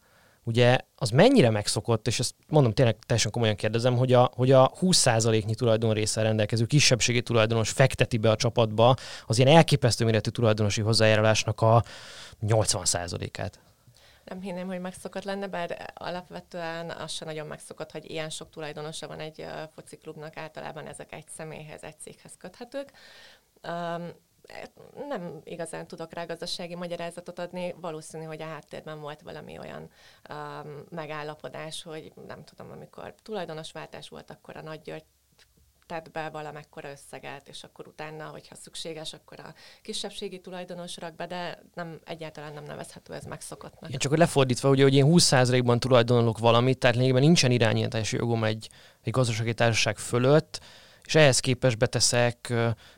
Ugye az mennyire megszokott, és ezt mondom tényleg teljesen komolyan kérdezem, hogy a, hogy a 20%-nyi tulajdonrészsel rendelkező kisebbségi tulajdonos fekteti be a csapatba az ilyen elképesztő méretű tulajdonosi hozzájárulásnak a 80%-át. Nem hinném, hogy megszokott lenne, bár alapvetően az se nagyon megszokott, hogy ilyen sok tulajdonosa van egy fociklubnak, általában ezek egy személyhez, egy céghez köthetők. Um, nem igazán tudok rá gazdasági magyarázatot adni, valószínű, hogy a háttérben volt valami olyan um, megállapodás, hogy nem tudom, amikor tulajdonosváltás volt, akkor a Nagy György tett be valamekkora összeget, és akkor utána, hogyha szükséges, akkor a kisebbségi tulajdonos rak be, de nem, egyáltalán nem nevezhető ez megszokottnak. Én csak lefordítva, ugye, hogy én 20%-ban tulajdonolok valamit, tehát lényegében nincsen irányítási jogom egy, egy gazdasági társaság fölött, és ehhez képest beteszek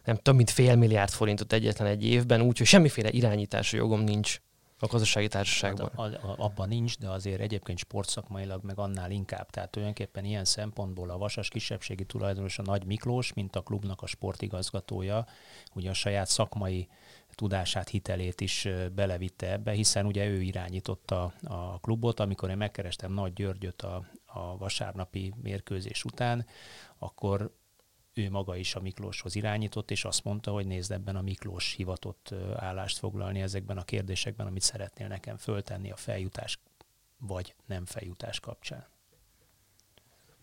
nem tudom, mint fél milliárd forintot egyetlen egy évben, úgyhogy semmiféle irányítási jogom nincs a gazdasági társaságban. Hát, a, a, abban nincs, de azért egyébként sportszakmailag meg annál inkább. Tehát tulajdonképpen ilyen szempontból a Vasas kisebbségi tulajdonos a Nagy Miklós, mint a klubnak a sportigazgatója, ugye a saját szakmai tudását, hitelét is belevitte ebbe, hiszen ugye ő irányította a klubot. Amikor én megkerestem Nagy Györgyöt a, a vasárnapi mérkőzés után, akkor ő maga is a Miklóshoz irányított, és azt mondta, hogy nézd ebben a Miklós hivatott állást foglalni ezekben a kérdésekben, amit szeretnél nekem föltenni a feljutás vagy nem feljutás kapcsán.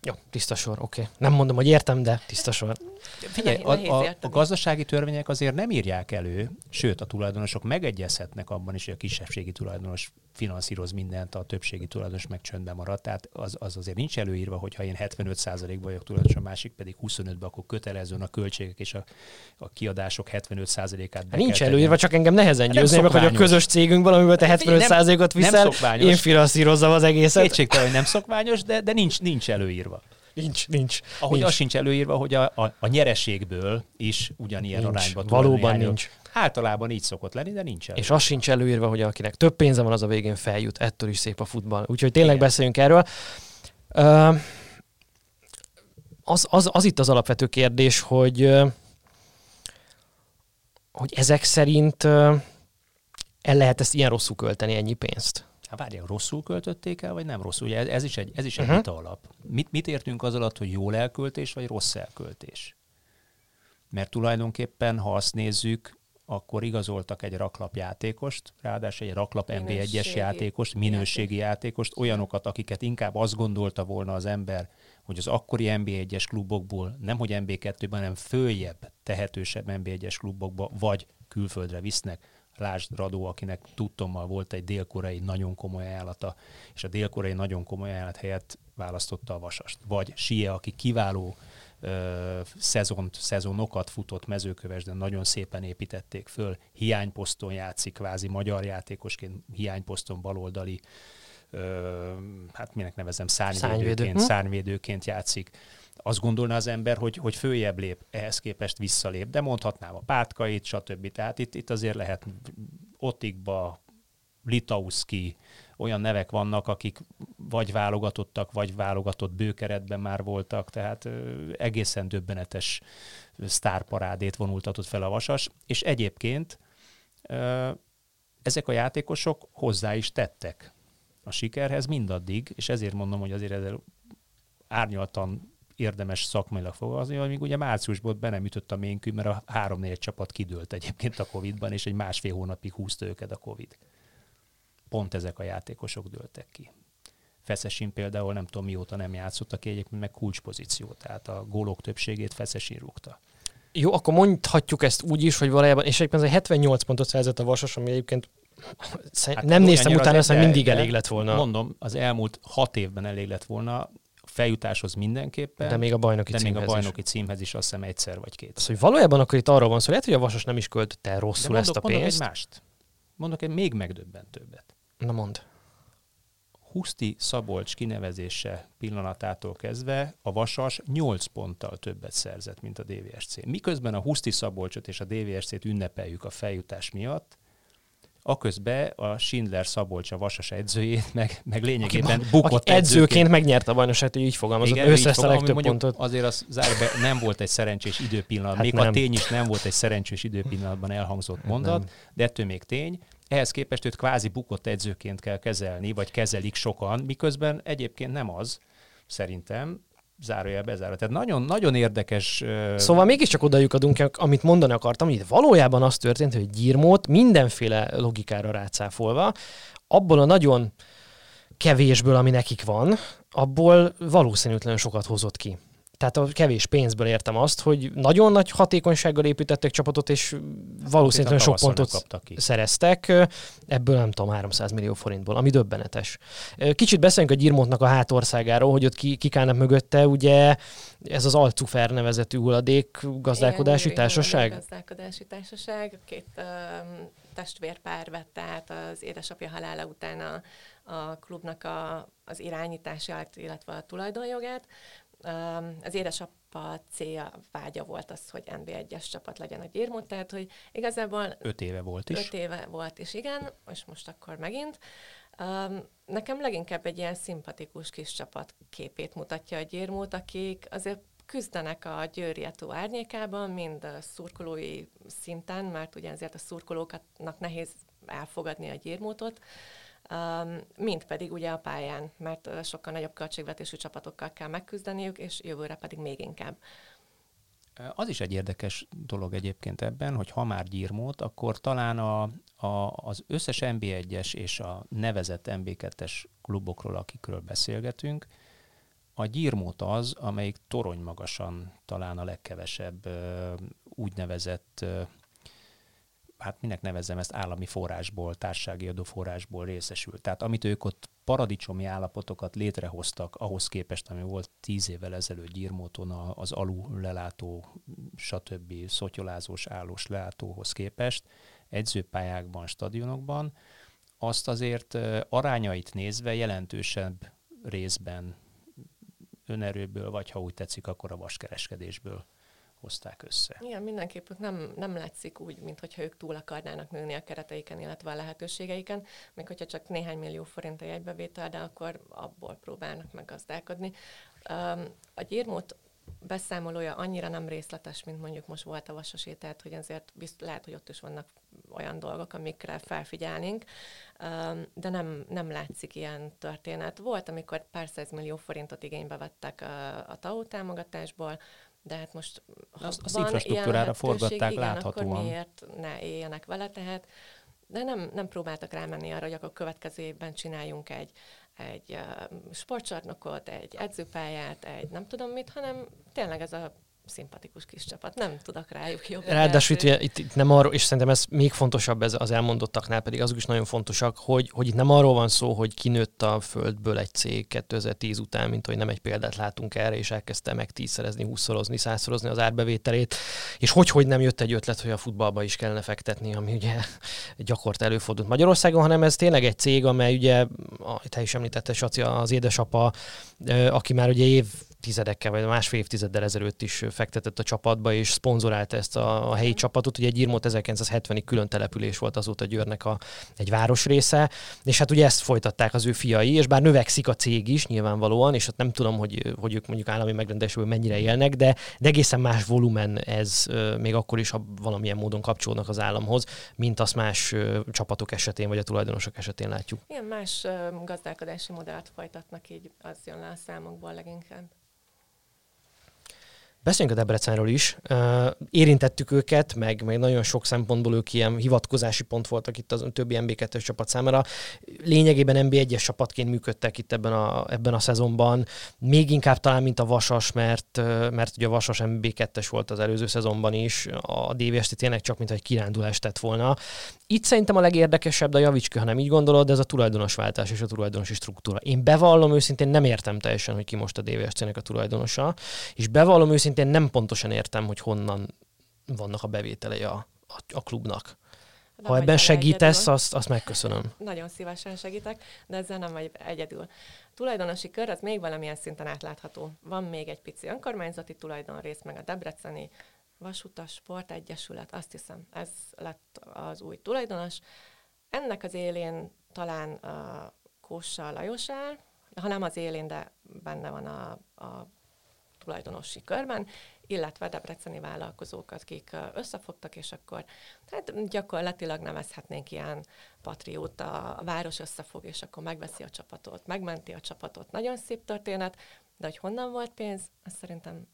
Jó, tiszta sor, oké. Okay. Nem mondom, hogy értem, de tiszta sor. Figyelj, a, a, a gazdasági törvények azért nem írják elő, sőt a tulajdonosok megegyezhetnek abban is, hogy a kisebbségi tulajdonos finanszíroz mindent, a többségi tulajdonos meg csöndben marad. Tehát az, az azért nincs előírva, hogy ha én 75%-ban vagyok tulajdonos, a másik pedig 25-ben, akkor kötelezően a költségek és a, a kiadások 75%-át be Nincs előírva, csak engem nehezen győzni meg, hogy a közös cégünk valamivel te 75%-ot viszel, én finanszírozzam az egészet. Kétségtelen, hogy nem szokványos, de, de nincs, nincs előírva. Nincs, nincs. Ahogy nincs. az sincs előírva, hogy a, a, a nyereségből is ugyanilyen nincs. arányban Valóban nincs. Általában így szokott lenni, de nincs előírva. És az sincs előírva, hogy akinek több pénze van, az a végén feljut. Ettől is szép a futball. Úgyhogy tényleg Igen. beszéljünk erről. Uh, az, az, az itt az alapvető kérdés, hogy hogy ezek szerint el lehet ezt ilyen rosszul költeni, ennyi pénzt? Hát várjál, rosszul költötték el, vagy nem rosszul? Ugye ez, ez is egy, ez is egy uh-huh. vita alap. Mit, mit értünk az alatt, hogy jól elköltés, vagy rossz elköltés? Mert tulajdonképpen, ha azt nézzük, akkor igazoltak egy raklap játékost, ráadásul egy raklap NB1-es játékost, minőségi játékost, olyanokat, akiket inkább azt gondolta volna az ember, hogy az akkori NB1-es klubokból nem hogy NB2-ben, hanem följebb, tehetősebb NB1-es klubokba, vagy külföldre visznek, Lásd Radó, akinek tudtommal volt egy dél-koreai nagyon komoly ajánlata, és a dél-koreai nagyon komoly ajánlat helyett választotta a Vasast. Vagy Sie, aki kiváló szezont, szezonokat futott mezőköves, de nagyon szépen építették föl. Hiányposzton játszik, kvázi magyar játékosként, hiányposzton baloldali, ö, hát minek nevezem, szárnyvédőként, Szárnyvédő. Hm? szárnyvédőként játszik azt gondolna az ember, hogy, hogy följebb lép, ehhez képest visszalép, de mondhatnám a pátkait, stb. Tehát itt, itt azért lehet Otikba, Litauszki, olyan nevek vannak, akik vagy válogatottak, vagy válogatott bőkeretben már voltak, tehát egészen döbbenetes sztárparádét vonultatott fel a Vasas, és egyébként ezek a játékosok hozzá is tettek a sikerhez mindaddig, és ezért mondom, hogy azért ezzel árnyaltan érdemes szakmailag fogalmazni, amíg ugye márciusban be nem ütött a ménkű, mert a három-négy csapat kidőlt egyébként a Covid-ban, és egy másfél hónapig húzta őket a Covid. Pont ezek a játékosok dőltek ki. Feszesin például nem tudom mióta nem játszott, aki egyébként meg kulcspozíció, tehát a gólok többségét Feszesin rúgta. Jó, akkor mondhatjuk ezt úgy is, hogy valójában, és egyébként ez egy 78 pontot szerzett a Vasas, ami egyébként hát nem néztem utána, azt mindig elég lett volna. Mondom, az elmúlt hat évben elég lett volna feljutáshoz mindenképpen. De még a bajnoki, de címhez, még a bajnoki is. címhez is azt hiszem egyszer vagy két. Az, hogy valójában akkor itt arról van szó, lehet, hogy a Vasas nem is költötte rosszul mondok, ezt a pénzt. Mondok egy mást. Mondok egy még megdöbbentőbbet. Na mond. Huszti Szabolcs kinevezése pillanatától kezdve a Vasas 8 ponttal többet szerzett, mint a DVSC. Miközben a Huszti Szabolcsot és a DVSC-t ünnepeljük a feljutás miatt, Aközben a Schindler Szabolcs a Vasas edzőjét, meg, meg lényegében aki, bukott aki edzőként. edzőként megnyerte a bajnokságot, így fogalmazott, Igen, összeszte a legtöbb pontot. Azért az zárbe nem volt egy szerencsés időpillanat, hát még nem. a tény is nem volt egy szerencsés időpillanatban elhangzott hát mondat, nem. de ettől még tény. Ehhez képest őt kvázi bukott edzőként kell kezelni, vagy kezelik sokan, miközben egyébként nem az, szerintem, zárójel bezárva. Tehát nagyon, nagyon érdekes. Szóval mégiscsak odajuk adunk, amit mondani akartam, hogy valójában az történt, hogy Gyirmót mindenféle logikára rácáfolva, abból a nagyon kevésből, ami nekik van, abból valószínűtlenül sokat hozott ki. Tehát a kevés pénzből értem azt, hogy nagyon nagy hatékonysággal építettek csapatot, és valószínűleg sok pontot szereztek. Ebből nem tudom, 300 millió forintból, ami döbbenetes. Kicsit beszéljünk a Gyirmontnak a hátországáról, hogy ott ki, kik állnak mögötte. Ugye ez az Alcufer nevezetű hulladék gazdálkodási Igen, társaság? gazdálkodási társaság. Két um, testvérpár vette át az édesapja halála után a, a klubnak a, az irányítását, illetve a tulajdonjogát az édesapa célja, vágya volt az, hogy NB1-es csapat legyen a Gyirmut, tehát hogy igazából... Öt éve volt is. Öt éve volt is, igen, és most akkor megint. Um, nekem leginkább egy ilyen szimpatikus kis csapat képét mutatja a Gyirmut, akik azért küzdenek a Győrietó árnyékában, mind a szurkolói szinten, mert ugye azért a szurkolóknak nehéz elfogadni a gyérmótot, mint pedig ugye a pályán, mert sokkal nagyobb költségvetésű csapatokkal kell megküzdeniük, és jövőre pedig még inkább. Az is egy érdekes dolog egyébként ebben, hogy ha már gyírmót, akkor talán a, a, az összes NB1-es és a nevezett NB2-es klubokról, akikről beszélgetünk, A gyírmót az, amelyik torony magasan talán a legkevesebb úgynevezett hát minek nevezem ezt állami forrásból, társasági adóforrásból részesül. Tehát amit ők ott paradicsomi állapotokat létrehoztak ahhoz képest, ami volt tíz évvel ezelőtt Gyirmóton az alul lelátó, stb. szotyolázós állós lelátóhoz képest, edzőpályákban, stadionokban, azt azért arányait nézve jelentősebb részben önerőből, vagy ha úgy tetszik, akkor a vaskereskedésből hozták össze. Igen, mindenképp nem, nem látszik úgy, mintha ők túl akarnának nőni a kereteiken, illetve a lehetőségeiken, még hogyha csak néhány millió forint a jegybevétel, de akkor abból próbálnak meggazdálkodni. A gyérmót beszámolója annyira nem részletes, mint mondjuk most volt a vasasé, tehát hogy azért bizt, lehet, hogy ott is vannak olyan dolgok, amikre felfigyelnénk, de nem, nem látszik ilyen történet. Volt, amikor pár millió forintot igénybe vettek a, a TAO támogatásból, de hát most ha az, az infrastruktúrára forgatták igen, láthatóan. akkor miért ne éljenek vele, tehát de nem, nem próbáltak rámenni arra, hogy akkor következő évben csináljunk egy, egy uh, sportcsarnokot, egy edzőpályát, egy nem tudom mit, hanem tényleg ez a szimpatikus kis csapat. Nem tudok rájuk jobb. Ráadásul itt, itt, itt, nem arról, és szerintem ez még fontosabb ez az elmondottaknál, pedig azok is nagyon fontosak, hogy, hogy itt nem arról van szó, hogy kinőtt a földből egy cég 2010 után, mint hogy nem egy példát látunk erre, és elkezdte meg tízszerezni, húszszorozni, százszorozni az árbevételét, és hogy, hogy nem jött egy ötlet, hogy a futballba is kellene fektetni, ami ugye gyakort előfordult Magyarországon, hanem ez tényleg egy cég, amely ugye, te is említette, Saci, az édesapa, aki már ugye év tizedekkel, vagy másfél évtizeddel ezelőtt is fektetett a csapatba, és szponzorálta ezt a, a helyi csapatot. Ugye egy Irmot 1970-ig külön település volt azóta Győrnek a, egy városrésze, és hát ugye ezt folytatták az ő fiai, és bár növekszik a cég is nyilvánvalóan, és hát nem tudom, hogy, hogy ők mondjuk állami megrendelésből mennyire élnek, de, de egészen más volumen ez még akkor is, ha valamilyen módon kapcsolódnak az államhoz, mint azt más csapatok esetén, vagy a tulajdonosok esetén látjuk. Igen, más gazdálkodási modellt folytatnak, így az jön le a számokból leginkább. Beszéljünk a Debrecenről is. Érintettük őket, meg, meg nagyon sok szempontból ők ilyen hivatkozási pont voltak itt az többi MB2-es csapat számára. Lényegében MB1-es csapatként működtek itt ebben a, ebben a szezonban. Még inkább talán, mint a Vasas, mert, mert ugye a Vasas MB2-es volt az előző szezonban is. A DVST tényleg csak mint egy kirándulást tett volna. Itt szerintem a legérdekesebb, de javicska, ha nem így gondolod, de ez a tulajdonosváltás és a tulajdonosi struktúra. Én bevallom őszintén, nem értem teljesen, hogy ki most a DVSC-nek a tulajdonosa, és bevallom őszintén, nem pontosan értem, hogy honnan vannak a bevételei a, a, a klubnak. De ha ebben segítesz, azt, azt megköszönöm. Nagyon szívesen segítek, de ezzel nem vagy egyedül. A tulajdonosi kör az még valamilyen szinten átlátható. Van még egy pici önkormányzati tulajdonrész, meg a Debreceni Vasutas Sportegyesület, azt hiszem, ez lett az új tulajdonos. Ennek az élén talán a Kóssa Lajos áll, ha nem az élén, de benne van a, a tulajdonosi körben, illetve debreceni vállalkozókat, akik összefogtak, és akkor hát gyakorlatilag nevezhetnénk ilyen patrióta, a város összefog, és akkor megveszi a csapatot, megmenti a csapatot. Nagyon szép történet, de hogy honnan volt pénz, azt szerintem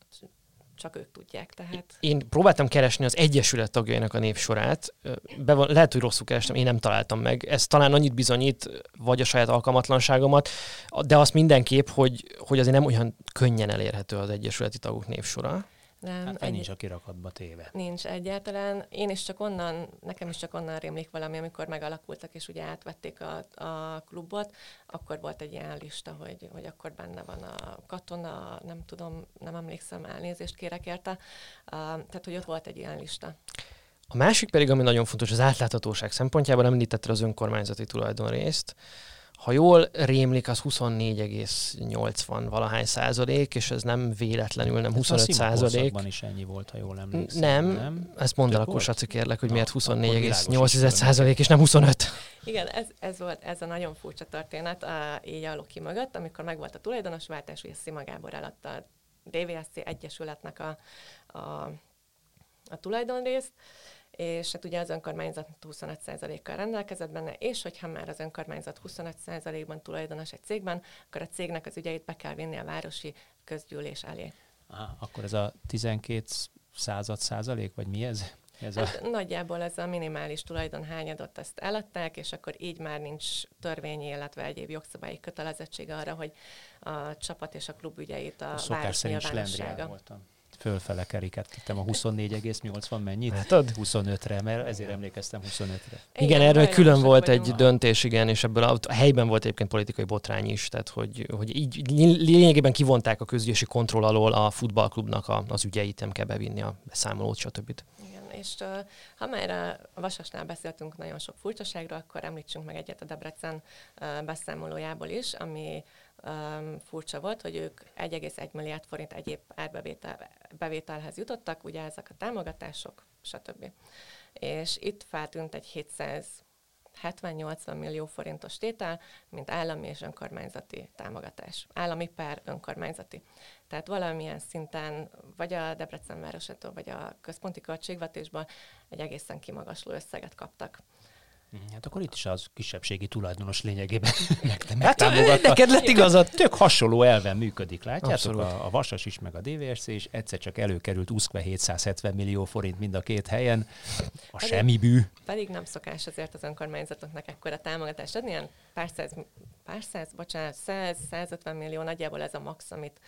csak ők tudják. Tehát... Én próbáltam keresni az Egyesület tagjainak a névsorát. Be van, lehet, hogy rosszul kerestem, én nem találtam meg. Ez talán annyit bizonyít, vagy a saját alkalmatlanságomat, de azt mindenképp, hogy, hogy azért nem olyan könnyen elérhető az Egyesületi tagok névsora. Nem, hát egy... nincs a kirakatba téve. Nincs egyáltalán. Én is csak onnan, nekem is csak onnan rémlik valami, amikor megalakultak, és ugye átvették a, a klubot, akkor volt egy ilyen lista, hogy, hogy akkor benne van a katona, nem tudom, nem emlékszem, elnézést kérek érte. Uh, tehát, hogy ott volt egy ilyen lista. A másik pedig, ami nagyon fontos, az átláthatóság szempontjából említette az önkormányzati tulajdonrészt ha jól rémlik, az 24,80 valahány százalék, és ez nem véletlenül nem 25 százalék. is ennyi volt, ha jól emlékszem. Nem, nem? ezt mondd el akkor, Saci, kérlek, hogy Na, miért 24,8 százalék, és nem 25. Igen, ez, ez volt ez a nagyon furcsa történet, a, így a Loki mögött, amikor megvolt a tulajdonosváltás, hogy Szima Gábor eladta a DVSC Egyesületnek a, a, a tulajdonrészt, és hát ugye az önkormányzat 25%-kal rendelkezett benne, és hogyha már az önkormányzat 25%-ban tulajdonos egy cégben, akkor a cégnek az ügyeit be kell vinni a városi közgyűlés elé. Aha, akkor ez a 12 század százalék, vagy mi ez? Ez hát a... Nagyjából ez a minimális tulajdonhányadot ezt eladták, és akkor így már nincs törvényi, illetve egyéb jogszabályi kötelezettség arra, hogy a csapat és a klub ügyeit a, a város nyilvánossága. voltam fölfele kerítettem a 24,80 mennyit? Hát ad. 25-re, mert ezért emlékeztem 25-re. Igen, igen erről külön volt egy van. döntés, igen, és ebből a, a helyben volt egyébként politikai botrány is, tehát hogy, hogy így lényegében kivonták a közgyűlési kontroll alól a futballklubnak a, az ügyeit, nem kell bevinni a beszámolót, stb. Igen, és uh, ha már a Vasasnál beszéltünk nagyon sok furcsaságról, akkor említsünk meg egyet a Debrecen uh, beszámolójából is, ami um, furcsa volt, hogy ők 1,1 milliárd forint egyéb árbevételhez jutottak, ugye ezek a támogatások, stb. És itt feltűnt egy 700 70-80 millió forintos tétel, mint állami és önkormányzati támogatás. Állami per önkormányzati. Tehát valamilyen szinten, vagy a Debrecen városától, vagy a központi költségvetésből egy egészen kimagasló összeget kaptak. Mhm, hát akkor itt is az kisebbségi tulajdonos lényegében hát, neked lett igazad. Tök hasonló elven működik, látjátok? A, a Vasas is, meg a DVSC is. Egyszer csak előkerült úszkve 770 millió forint mind a két helyen. A pedig, semmi bű. Pedig nem szokás azért az önkormányzatoknak ekkora támogatást adni, ilyen pár száz, pár száz, bocsánat, 100, 150 millió nagyjából ez a max, amit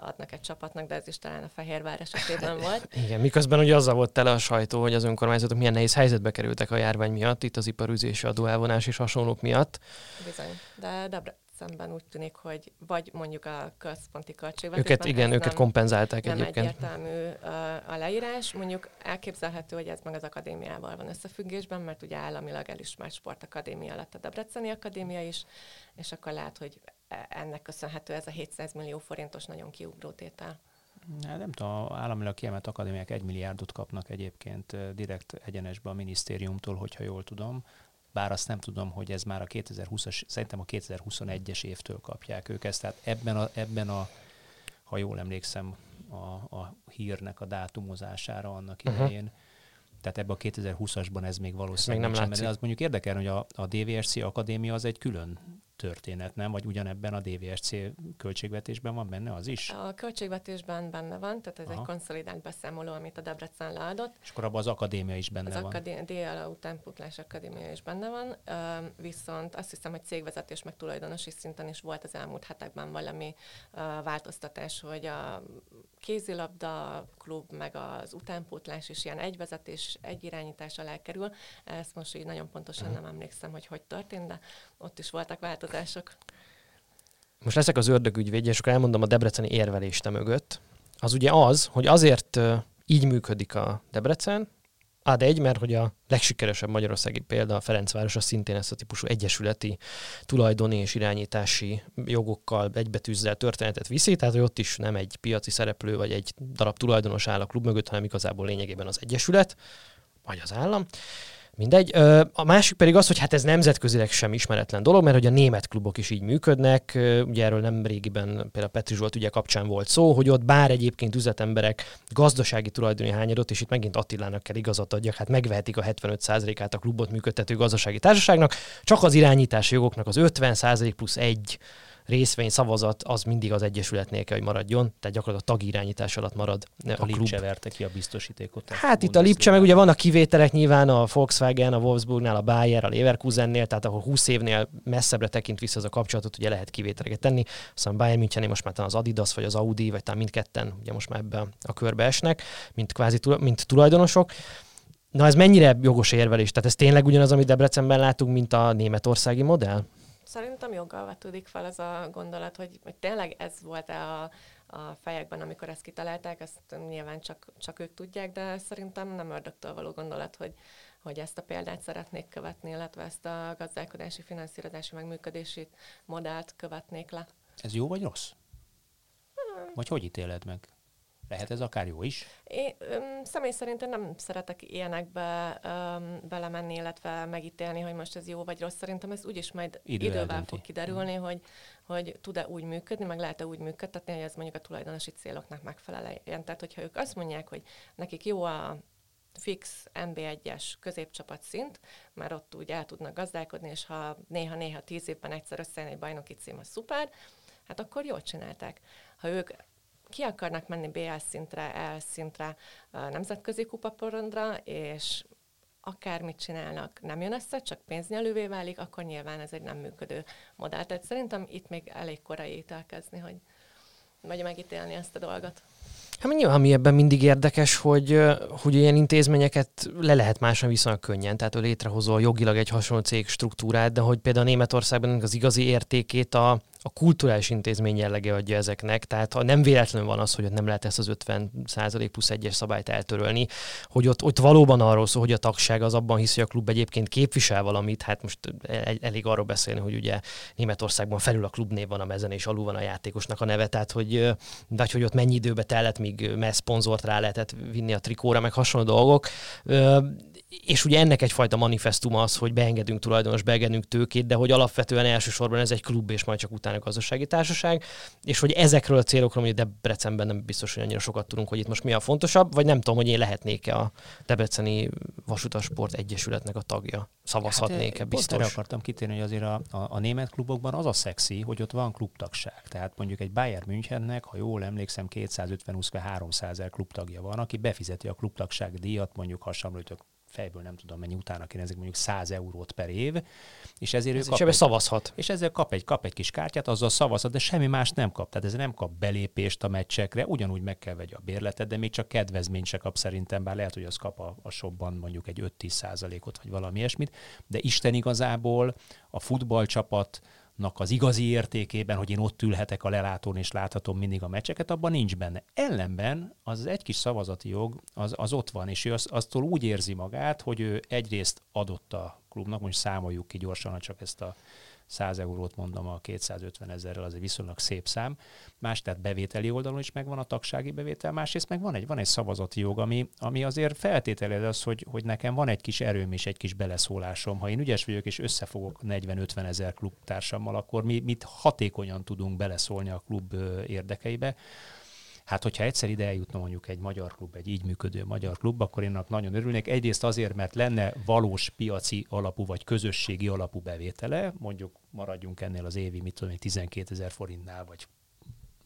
adnak egy csapatnak, de ez is talán a Fehérvár esetében volt. Igen, miközben ugye azzal volt tele a sajtó, hogy az önkormányzatok milyen nehéz helyzetbe kerültek a járvány miatt, itt az iparüzési adóelvonás és hasonlók miatt. Bizony, de Debrecenben úgy tűnik, hogy vagy mondjuk a központi költségvetésben. Őket, igen, őket nem, kompenzálták nem egyébként. egyértelmű a leírás. Mondjuk elképzelhető, hogy ez meg az akadémiával van összefüggésben, mert ugye államilag elismert sportakadémia lett a Debreceni Akadémia is, és akkor lehet, hogy ennek köszönhető ez a 700 millió forintos nagyon kiugró tétel. Nem tudom, államilag kiemelt akadémiák egy milliárdot kapnak egyébként direkt egyenesbe a minisztériumtól, hogyha jól tudom. Bár azt nem tudom, hogy ez már a 2020-as, szerintem a 2021-es évtől kapják ők ezt. Tehát ebben a, ebben a ha jól emlékszem, a, a hírnek a dátumozására annak uh-huh. idején, tehát ebben a 2020-asban ez még valószínűleg még nem látszik. az mondjuk érdekel, hogy a, a DVSC Akadémia az egy külön történet, nem? Vagy ugyanebben a DVSC költségvetésben van benne az is? A költségvetésben benne van, tehát ez Aha. egy konszolidált beszámoló, amit a Debrecen leadott. És akkor abban az akadémia is benne az van. Az DL utánputlás akadémia is benne van, viszont azt hiszem, hogy cégvezetés meg tulajdonosi szinten is volt az elmúlt hetekben valami változtatás, hogy a kézilabda klub, meg az utánpótlás is ilyen egyvezetés, egy irányítás alá kerül. Ezt most így nagyon pontosan nem emlékszem, hogy hogy történt, de ott is voltak változások. Most leszek az ördögügyvéd, és akkor elmondom a debreceni érvelést mögött. Az ugye az, hogy azért így működik a Debrecen, ad egy, mert hogy a legsikeresebb magyarországi példa a Ferencváros a szintén ezt a típusú egyesületi tulajdoni és irányítási jogokkal egybetűzzel történetet viszi, tehát hogy ott is nem egy piaci szereplő vagy egy darab tulajdonos áll a klub mögött, hanem igazából lényegében az egyesület, vagy az állam. Mindegy. A másik pedig az, hogy hát ez nemzetközileg sem ismeretlen dolog, mert hogy a német klubok is így működnek. Ugye erről nem régiben például Petri Zsolt ugye kapcsán volt szó, hogy ott bár egyébként üzletemberek gazdasági tulajdoni hányadot, és itt megint Attilának kell igazat adjak, hát megvehetik a 75%-át a klubot működtető gazdasági társaságnak, csak az irányítási jogoknak az 50% plusz egy részvény szavazat az mindig az egyesületnél kell, hogy maradjon, tehát gyakorlatilag a tagirányítás alatt marad a, a klub. Lipcse verte ki a biztosítékot. A hát itt a Lipcse, meg ugye vannak kivételek nyilván a Volkswagen, a Wolfsburgnál, a Bayer, a Leverkusennél, tehát ahol 20 évnél messzebbre tekint vissza az a kapcsolatot, ugye lehet kivételeket tenni. Aztán Bayern Münchennél most már az Adidas, vagy az Audi, vagy talán mindketten ugye most már ebbe a körbe esnek, mint kvázi mint tulajdonosok. Na ez mennyire jogos érvelés? Tehát ez tényleg ugyanaz, amit Debrecenben látunk, mint a németországi modell? Szerintem joggal vetődik fel ez a gondolat, hogy, hogy tényleg ez volt-e a, a fejekben, amikor ezt kitalálták, ezt nyilván csak, csak ők tudják, de szerintem nem ördögtől való gondolat, hogy, hogy ezt a példát szeretnék követni, illetve ezt a gazdálkodási, finanszírozási, megműködési modellt követnék le. Ez jó vagy rossz? Vagy hogy ítéled meg? Lehet ez akár jó is? Én öm, személy szerint én nem szeretek ilyenekbe öm, belemenni, illetve megítélni, hogy most ez jó vagy rossz. Szerintem ez úgyis majd Idő idővel eldönti. fog kiderülni, mm. hogy, hogy tud-e úgy működni, meg lehet-e úgy működtetni, hogy ez mondjuk a tulajdonosi céloknak megfeleljen. Tehát, hogyha ők azt mondják, hogy nekik jó a fix NB1-es középcsapat szint, mert ott úgy el tudnak gazdálkodni, és ha néha-néha tíz évben egyszer összejön egy bajnoki cím, az szuper, hát akkor jól csinálták. Ha ők ki akarnak menni BL szintre, L szintre, nemzetközi kupaporondra, és akármit csinálnak, nem jön össze, csak pénznyelővé válik, akkor nyilván ez egy nem működő modell. Tehát szerintem itt még elég korai elkezdeni, hogy vagy megítélni ezt a dolgot. Hát nyilván mi ebben mindig érdekes, hogy, hogy ilyen intézményeket le lehet máson viszonylag könnyen, tehát hogy létrehozol jogilag egy hasonló cég struktúrát, de hogy például Németországban az igazi értékét a, a kulturális intézmény jellege adja ezeknek, tehát ha nem véletlenül van az, hogy ott nem lehet ezt az 50% plusz egyes szabályt eltörölni, hogy ott, ott valóban arról szól, hogy a tagság az abban hisz, hogy a klub egyébként képvisel valamit, hát most elég arról beszélni, hogy ugye Németországban felül a klubnév van a mezen, és alul van a játékosnak a neve, tehát hogy, de hogy ott mennyi időbe tellett, míg mely szponzort rá lehetett vinni a trikóra, meg hasonló dolgok és ugye ennek egyfajta manifestum az, hogy beengedünk tulajdonos, beengedünk tőkét, de hogy alapvetően elsősorban ez egy klub, és majd csak utána gazdasági társaság, és hogy ezekről a célokról, hogy Debrecenben nem biztos, hogy annyira sokat tudunk, hogy itt most mi a fontosabb, vagy nem tudom, hogy én lehetnék-e a Debreceni Vasutasport Egyesületnek a tagja. Szavazhatnék-e, hát, biztos. Erre akartam kitérni, hogy azért a, a, a német klubokban az a szexi, hogy ott van klubtagság. Tehát mondjuk egy Bayern Münchennek, ha jól emlékszem, 250-300 ezer klubtagja van, aki befizeti a klubtagság díjat, mondjuk hasonlítok fejből nem tudom mennyi utána kérdezik, mondjuk 100 eurót per év, és ezért Ez ő kap egy, szavazhat. És ezzel kap egy, kap egy kis kártyát, azzal szavazhat, de semmi más nem kap. Tehát ez nem kap belépést a meccsekre, ugyanúgy meg kell vegye a bérletet, de még csak kedvezményt se kap szerintem, bár lehet, hogy az kap a, a shopban mondjuk egy 5-10 százalékot, vagy valami ilyesmit, de Isten igazából a futballcsapat az igazi értékében, hogy én ott ülhetek a lelátón és láthatom mindig a meccseket, abban nincs benne. Ellenben az egy kis szavazati jog, az, az ott van, és ő az, aztól úgy érzi magát, hogy ő egyrészt adott a klubnak, most számoljuk ki gyorsan, csak ezt a 100 eurót mondom a 250 ezerrel, az egy viszonylag szép szám. Más, tehát bevételi oldalon is megvan a tagsági bevétel, másrészt meg van egy, van egy szavazati jog, ami, ami azért feltételez az, hogy, hogy nekem van egy kis erőm és egy kis beleszólásom. Ha én ügyes vagyok és összefogok 40-50 ezer klubtársammal, akkor mi mit hatékonyan tudunk beleszólni a klub érdekeibe. Hát, hogyha egyszer ide eljutna mondjuk egy magyar klub, egy így működő magyar klub, akkor én nagyon örülnék. Egyrészt azért, mert lenne valós piaci alapú vagy közösségi alapú bevétele, mondjuk maradjunk ennél az évi, mit tudom, 12 ezer forintnál, vagy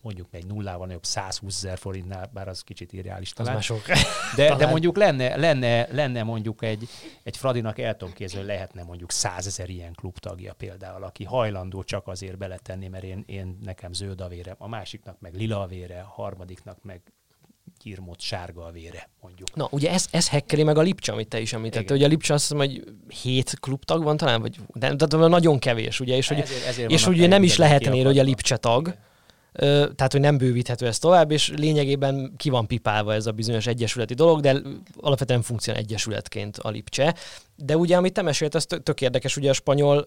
mondjuk egy nullával nagyobb 120 ezer forintnál, bár az kicsit irreális talán. Az sok. De, de mondjuk lenne, lenne, lenne mondjuk egy, egy Fradinak el tudom kézzel, lehetne mondjuk 100 ezer ilyen klubtagja például, aki hajlandó csak azért beletenni, mert én, én nekem zöld a vére, a másiknak meg lila a vére, a harmadiknak meg kirmott sárga a vére, mondjuk. Na, ugye ez, ez hekkeli meg a Lipcsa, amit te is említettél, hogy a Lipcsa azt hiszem, hogy hét klubtag van talán, vagy de, de, nagyon kevés, ugye, és, hogy, ezért és ugye nem is lehetne hogy a Lipcsa tag, okay tehát hogy nem bővíthető ez tovább, és lényegében ki van pipálva ez a bizonyos egyesületi dolog, de alapvetően funkción egyesületként a Lipcse. De ugye, amit te mesélt, az tök érdekes, ugye a spanyol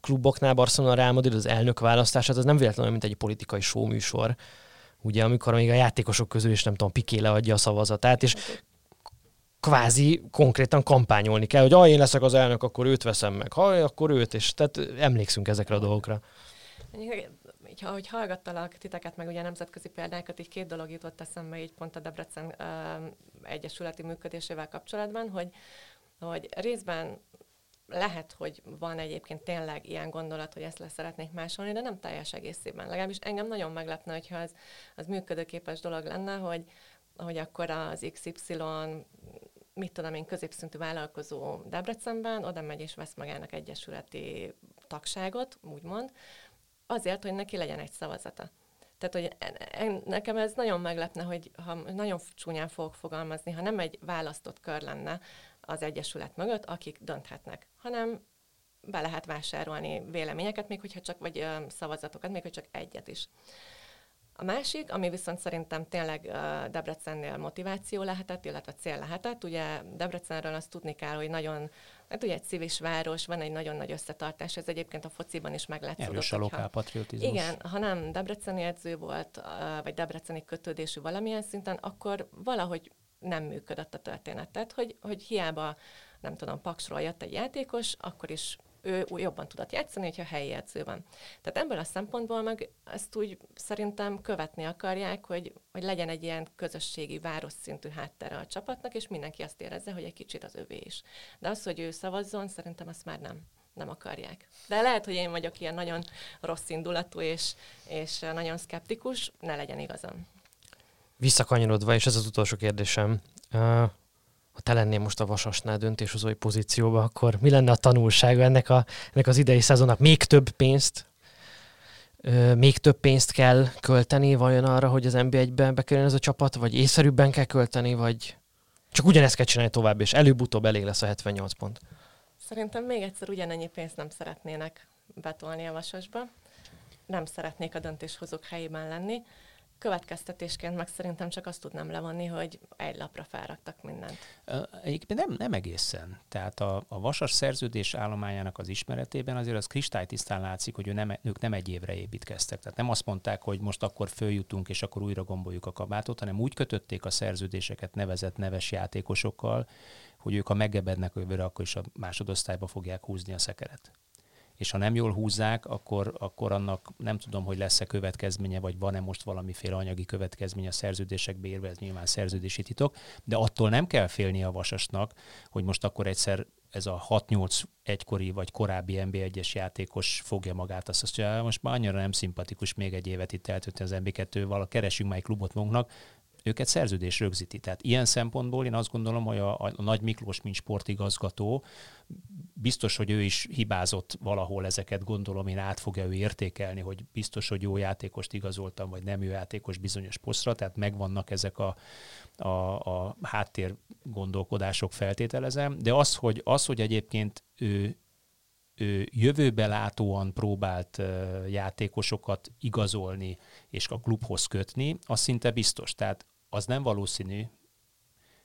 kluboknál Barcelona Real Madrid az elnök választását, az nem véletlenül mint egy politikai műsor, ugye, amikor még a játékosok közül is nem tudom, Piké leadja a szavazatát, és kvázi konkrétan kampányolni kell, hogy ha én leszek az elnök, akkor őt veszem meg, ha akkor őt, és tehát emlékszünk ezekre a dolgokra így, ahogy hallgattalak titeket, meg ugye nemzetközi példákat, így két dolog jutott eszembe így pont a Debrecen uh, egyesületi működésével kapcsolatban, hogy, hogy részben lehet, hogy van egyébként tényleg ilyen gondolat, hogy ezt le szeretnék másolni, de nem teljes egészében. Legalábbis engem nagyon meglepne, hogyha az, az működőképes dolog lenne, hogy, hogy akkor az XY mit tudom én, középszintű vállalkozó Debrecenben oda megy és vesz magának egyesületi tagságot, úgymond, azért, hogy neki legyen egy szavazata. Tehát, hogy nekem ez nagyon meglepne, hogy ha nagyon csúnyán fogok fogalmazni, ha nem egy választott kör lenne az Egyesület mögött, akik dönthetnek, hanem be lehet vásárolni véleményeket, még hogyha csak, vagy szavazatokat, még hogy csak egyet is. A másik, ami viszont szerintem tényleg Debrecennél motiváció lehetett, illetve cél lehetett, ugye Debrecenről azt tudni kell, hogy nagyon Hát ugye egy civis város, van egy nagyon nagy összetartás, ez egyébként a fociban is meglátszódott. Erős a lokálpatriotizmus. Igen, ha nem debreceni edző volt, vagy debreceni kötődésű valamilyen szinten, akkor valahogy nem működött a történet. Tehát, hogy, hogy hiába, nem tudom, Paksról jött egy játékos, akkor is ő jobban tudott játszani, hogyha helyi edző van. Tehát ebből a szempontból meg ezt úgy szerintem követni akarják, hogy, hogy legyen egy ilyen közösségi, város szintű háttere a csapatnak, és mindenki azt érezze, hogy egy kicsit az övé is. De az, hogy ő szavazzon, szerintem azt már nem nem akarják. De lehet, hogy én vagyok ilyen nagyon rossz indulatú és, és nagyon szkeptikus, ne legyen igazam. Visszakanyarodva, és ez az utolsó kérdésem, ha te lennél most a Vasasnál döntéshozói pozícióba, akkor mi lenne a tanulsága ennek, a, ennek az idei szezonnak? Még több pénzt még több pénzt kell költeni vajon arra, hogy az NB1-be bekerüljön ez a csapat, vagy észszerűbben kell költeni, vagy csak ugyanezt kell csinálni tovább, és előbb-utóbb elég lesz a 78 pont. Szerintem még egyszer ugyanennyi pénzt nem szeretnének betolni a vasasba. Nem szeretnék a döntéshozók helyében lenni. Következtetésként meg szerintem csak azt tudnám levonni, hogy egy lapra felraktak mindent. Egyébként nem, nem egészen. Tehát a, a vasas szerződés állományának az ismeretében azért az kristálytisztán látszik, hogy ő nem, ők nem egy évre építkeztek. Tehát nem azt mondták, hogy most akkor följutunk, és akkor újra gomboljuk a kabátot, hanem úgy kötötték a szerződéseket nevezett neves játékosokkal, hogy ők a megebednek jövőre, akkor is a másodosztályba fogják húzni a szekeret és ha nem jól húzzák, akkor, akkor annak nem tudom, hogy lesz-e következménye, vagy van-e most valamiféle anyagi következménye a szerződések bérve, ez nyilván szerződési titok, de attól nem kell félni a vasasnak, hogy most akkor egyszer ez a 6-8 egykori vagy korábbi NB1-es játékos fogja magát, azt mondja, most már annyira nem szimpatikus még egy évet itt eltölteni az NB2-vel, keresünk már egy klubot magunknak, őket szerződés rögzíti. Tehát ilyen szempontból én azt gondolom, hogy a, a Nagy Miklós, mint sportigazgató, biztos, hogy ő is hibázott valahol ezeket, gondolom én át fogja ő értékelni, hogy biztos, hogy jó játékost igazoltam, vagy nem jó játékos bizonyos posztra, tehát megvannak ezek a, a, a háttér gondolkodások feltételezem, de az, hogy, az, hogy egyébként ő, ő jövőbe látóan próbált játékosokat igazolni és a klubhoz kötni, az szinte biztos. Tehát az nem valószínű,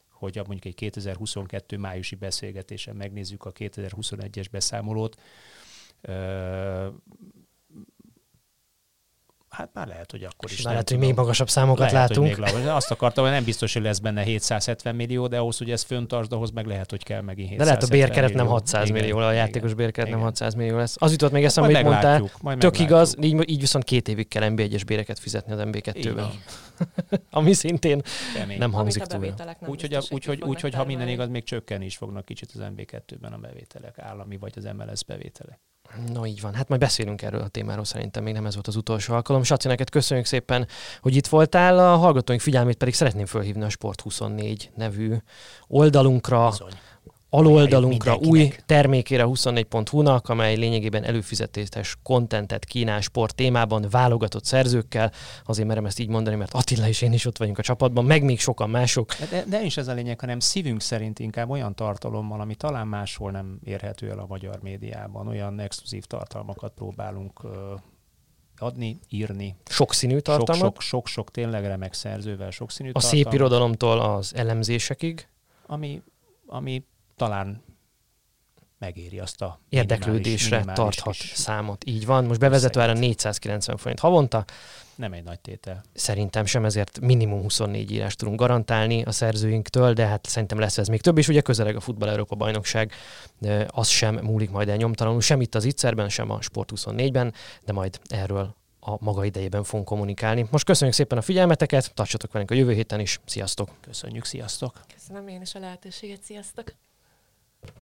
hogy mondjuk egy 2022 májusi beszélgetésen megnézzük a 2021-es beszámolót, Hát már lehet, hogy akkor is. Már lehet, hogy még magasabb számokat lehet, látunk. Hogy még Azt akartam, hogy nem biztos, hogy lesz benne 770 millió, de ahhoz, hogy ez föntartsd, ahhoz meg lehet, hogy kell megint 770 De lehet a bérkeret nem 600 igen, millió, a játékos bérkeret nem 600 millió lesz. Az jutott még eszembe, amit mondtál, tök igaz, így, így viszont két évig kell NB1-es béreket fizetni az NB2-ben. Ami szintén Kemény. nem hangzik túl. Úgyhogy úgy, úgy, úgy, úgy, ha minden igaz, még csökkenni is fognak kicsit az NB2-ben a bevételek, állami vagy az MLS bevételek. No így van, hát majd beszélünk erről a témáról, szerintem még nem ez volt az utolsó alkalom. Saci, neked köszönjük szépen, hogy itt voltál, a hallgatóink figyelmét pedig szeretném fölhívni a Sport24 nevű oldalunkra. Bizony aloldalunkra, új termékére 24.hu-nak, amely lényegében előfizetéses kontentet kínál sport témában, válogatott szerzőkkel. Azért merem ezt így mondani, mert Attila és én is ott vagyunk a csapatban, meg még sokan mások. De, de is ez a lényeg, hanem szívünk szerint inkább olyan tartalommal, ami talán máshol nem érhető el a magyar médiában. Olyan exkluzív tartalmakat próbálunk adni, írni. Sokszínű tartalmak? Sok-sok tényleg remek szerzővel sokszínű A tartalmak. szép irodalomtól az elemzésekig? Ami, ami talán megéri azt a érdeklődésre minimális, tarthat kis számot. Így van. Most bevezetőára 490 forint havonta. Nem egy nagy tétel. Szerintem sem, ezért minimum 24 írást tudunk garantálni a szerzőinktől, de hát szerintem lesz ez még több, és ugye közeleg a Futball Európa bajnokság, az sem múlik majd el nyomtalanul, sem itt az Itzerben, sem a Sport 24-ben, de majd erről a maga idejében fogunk kommunikálni. Most köszönjük szépen a figyelmeteket, tartsatok velünk a jövő héten is, sziasztok! Köszönjük, sziasztok! Köszönöm én is a lehetőséget, sziasztok!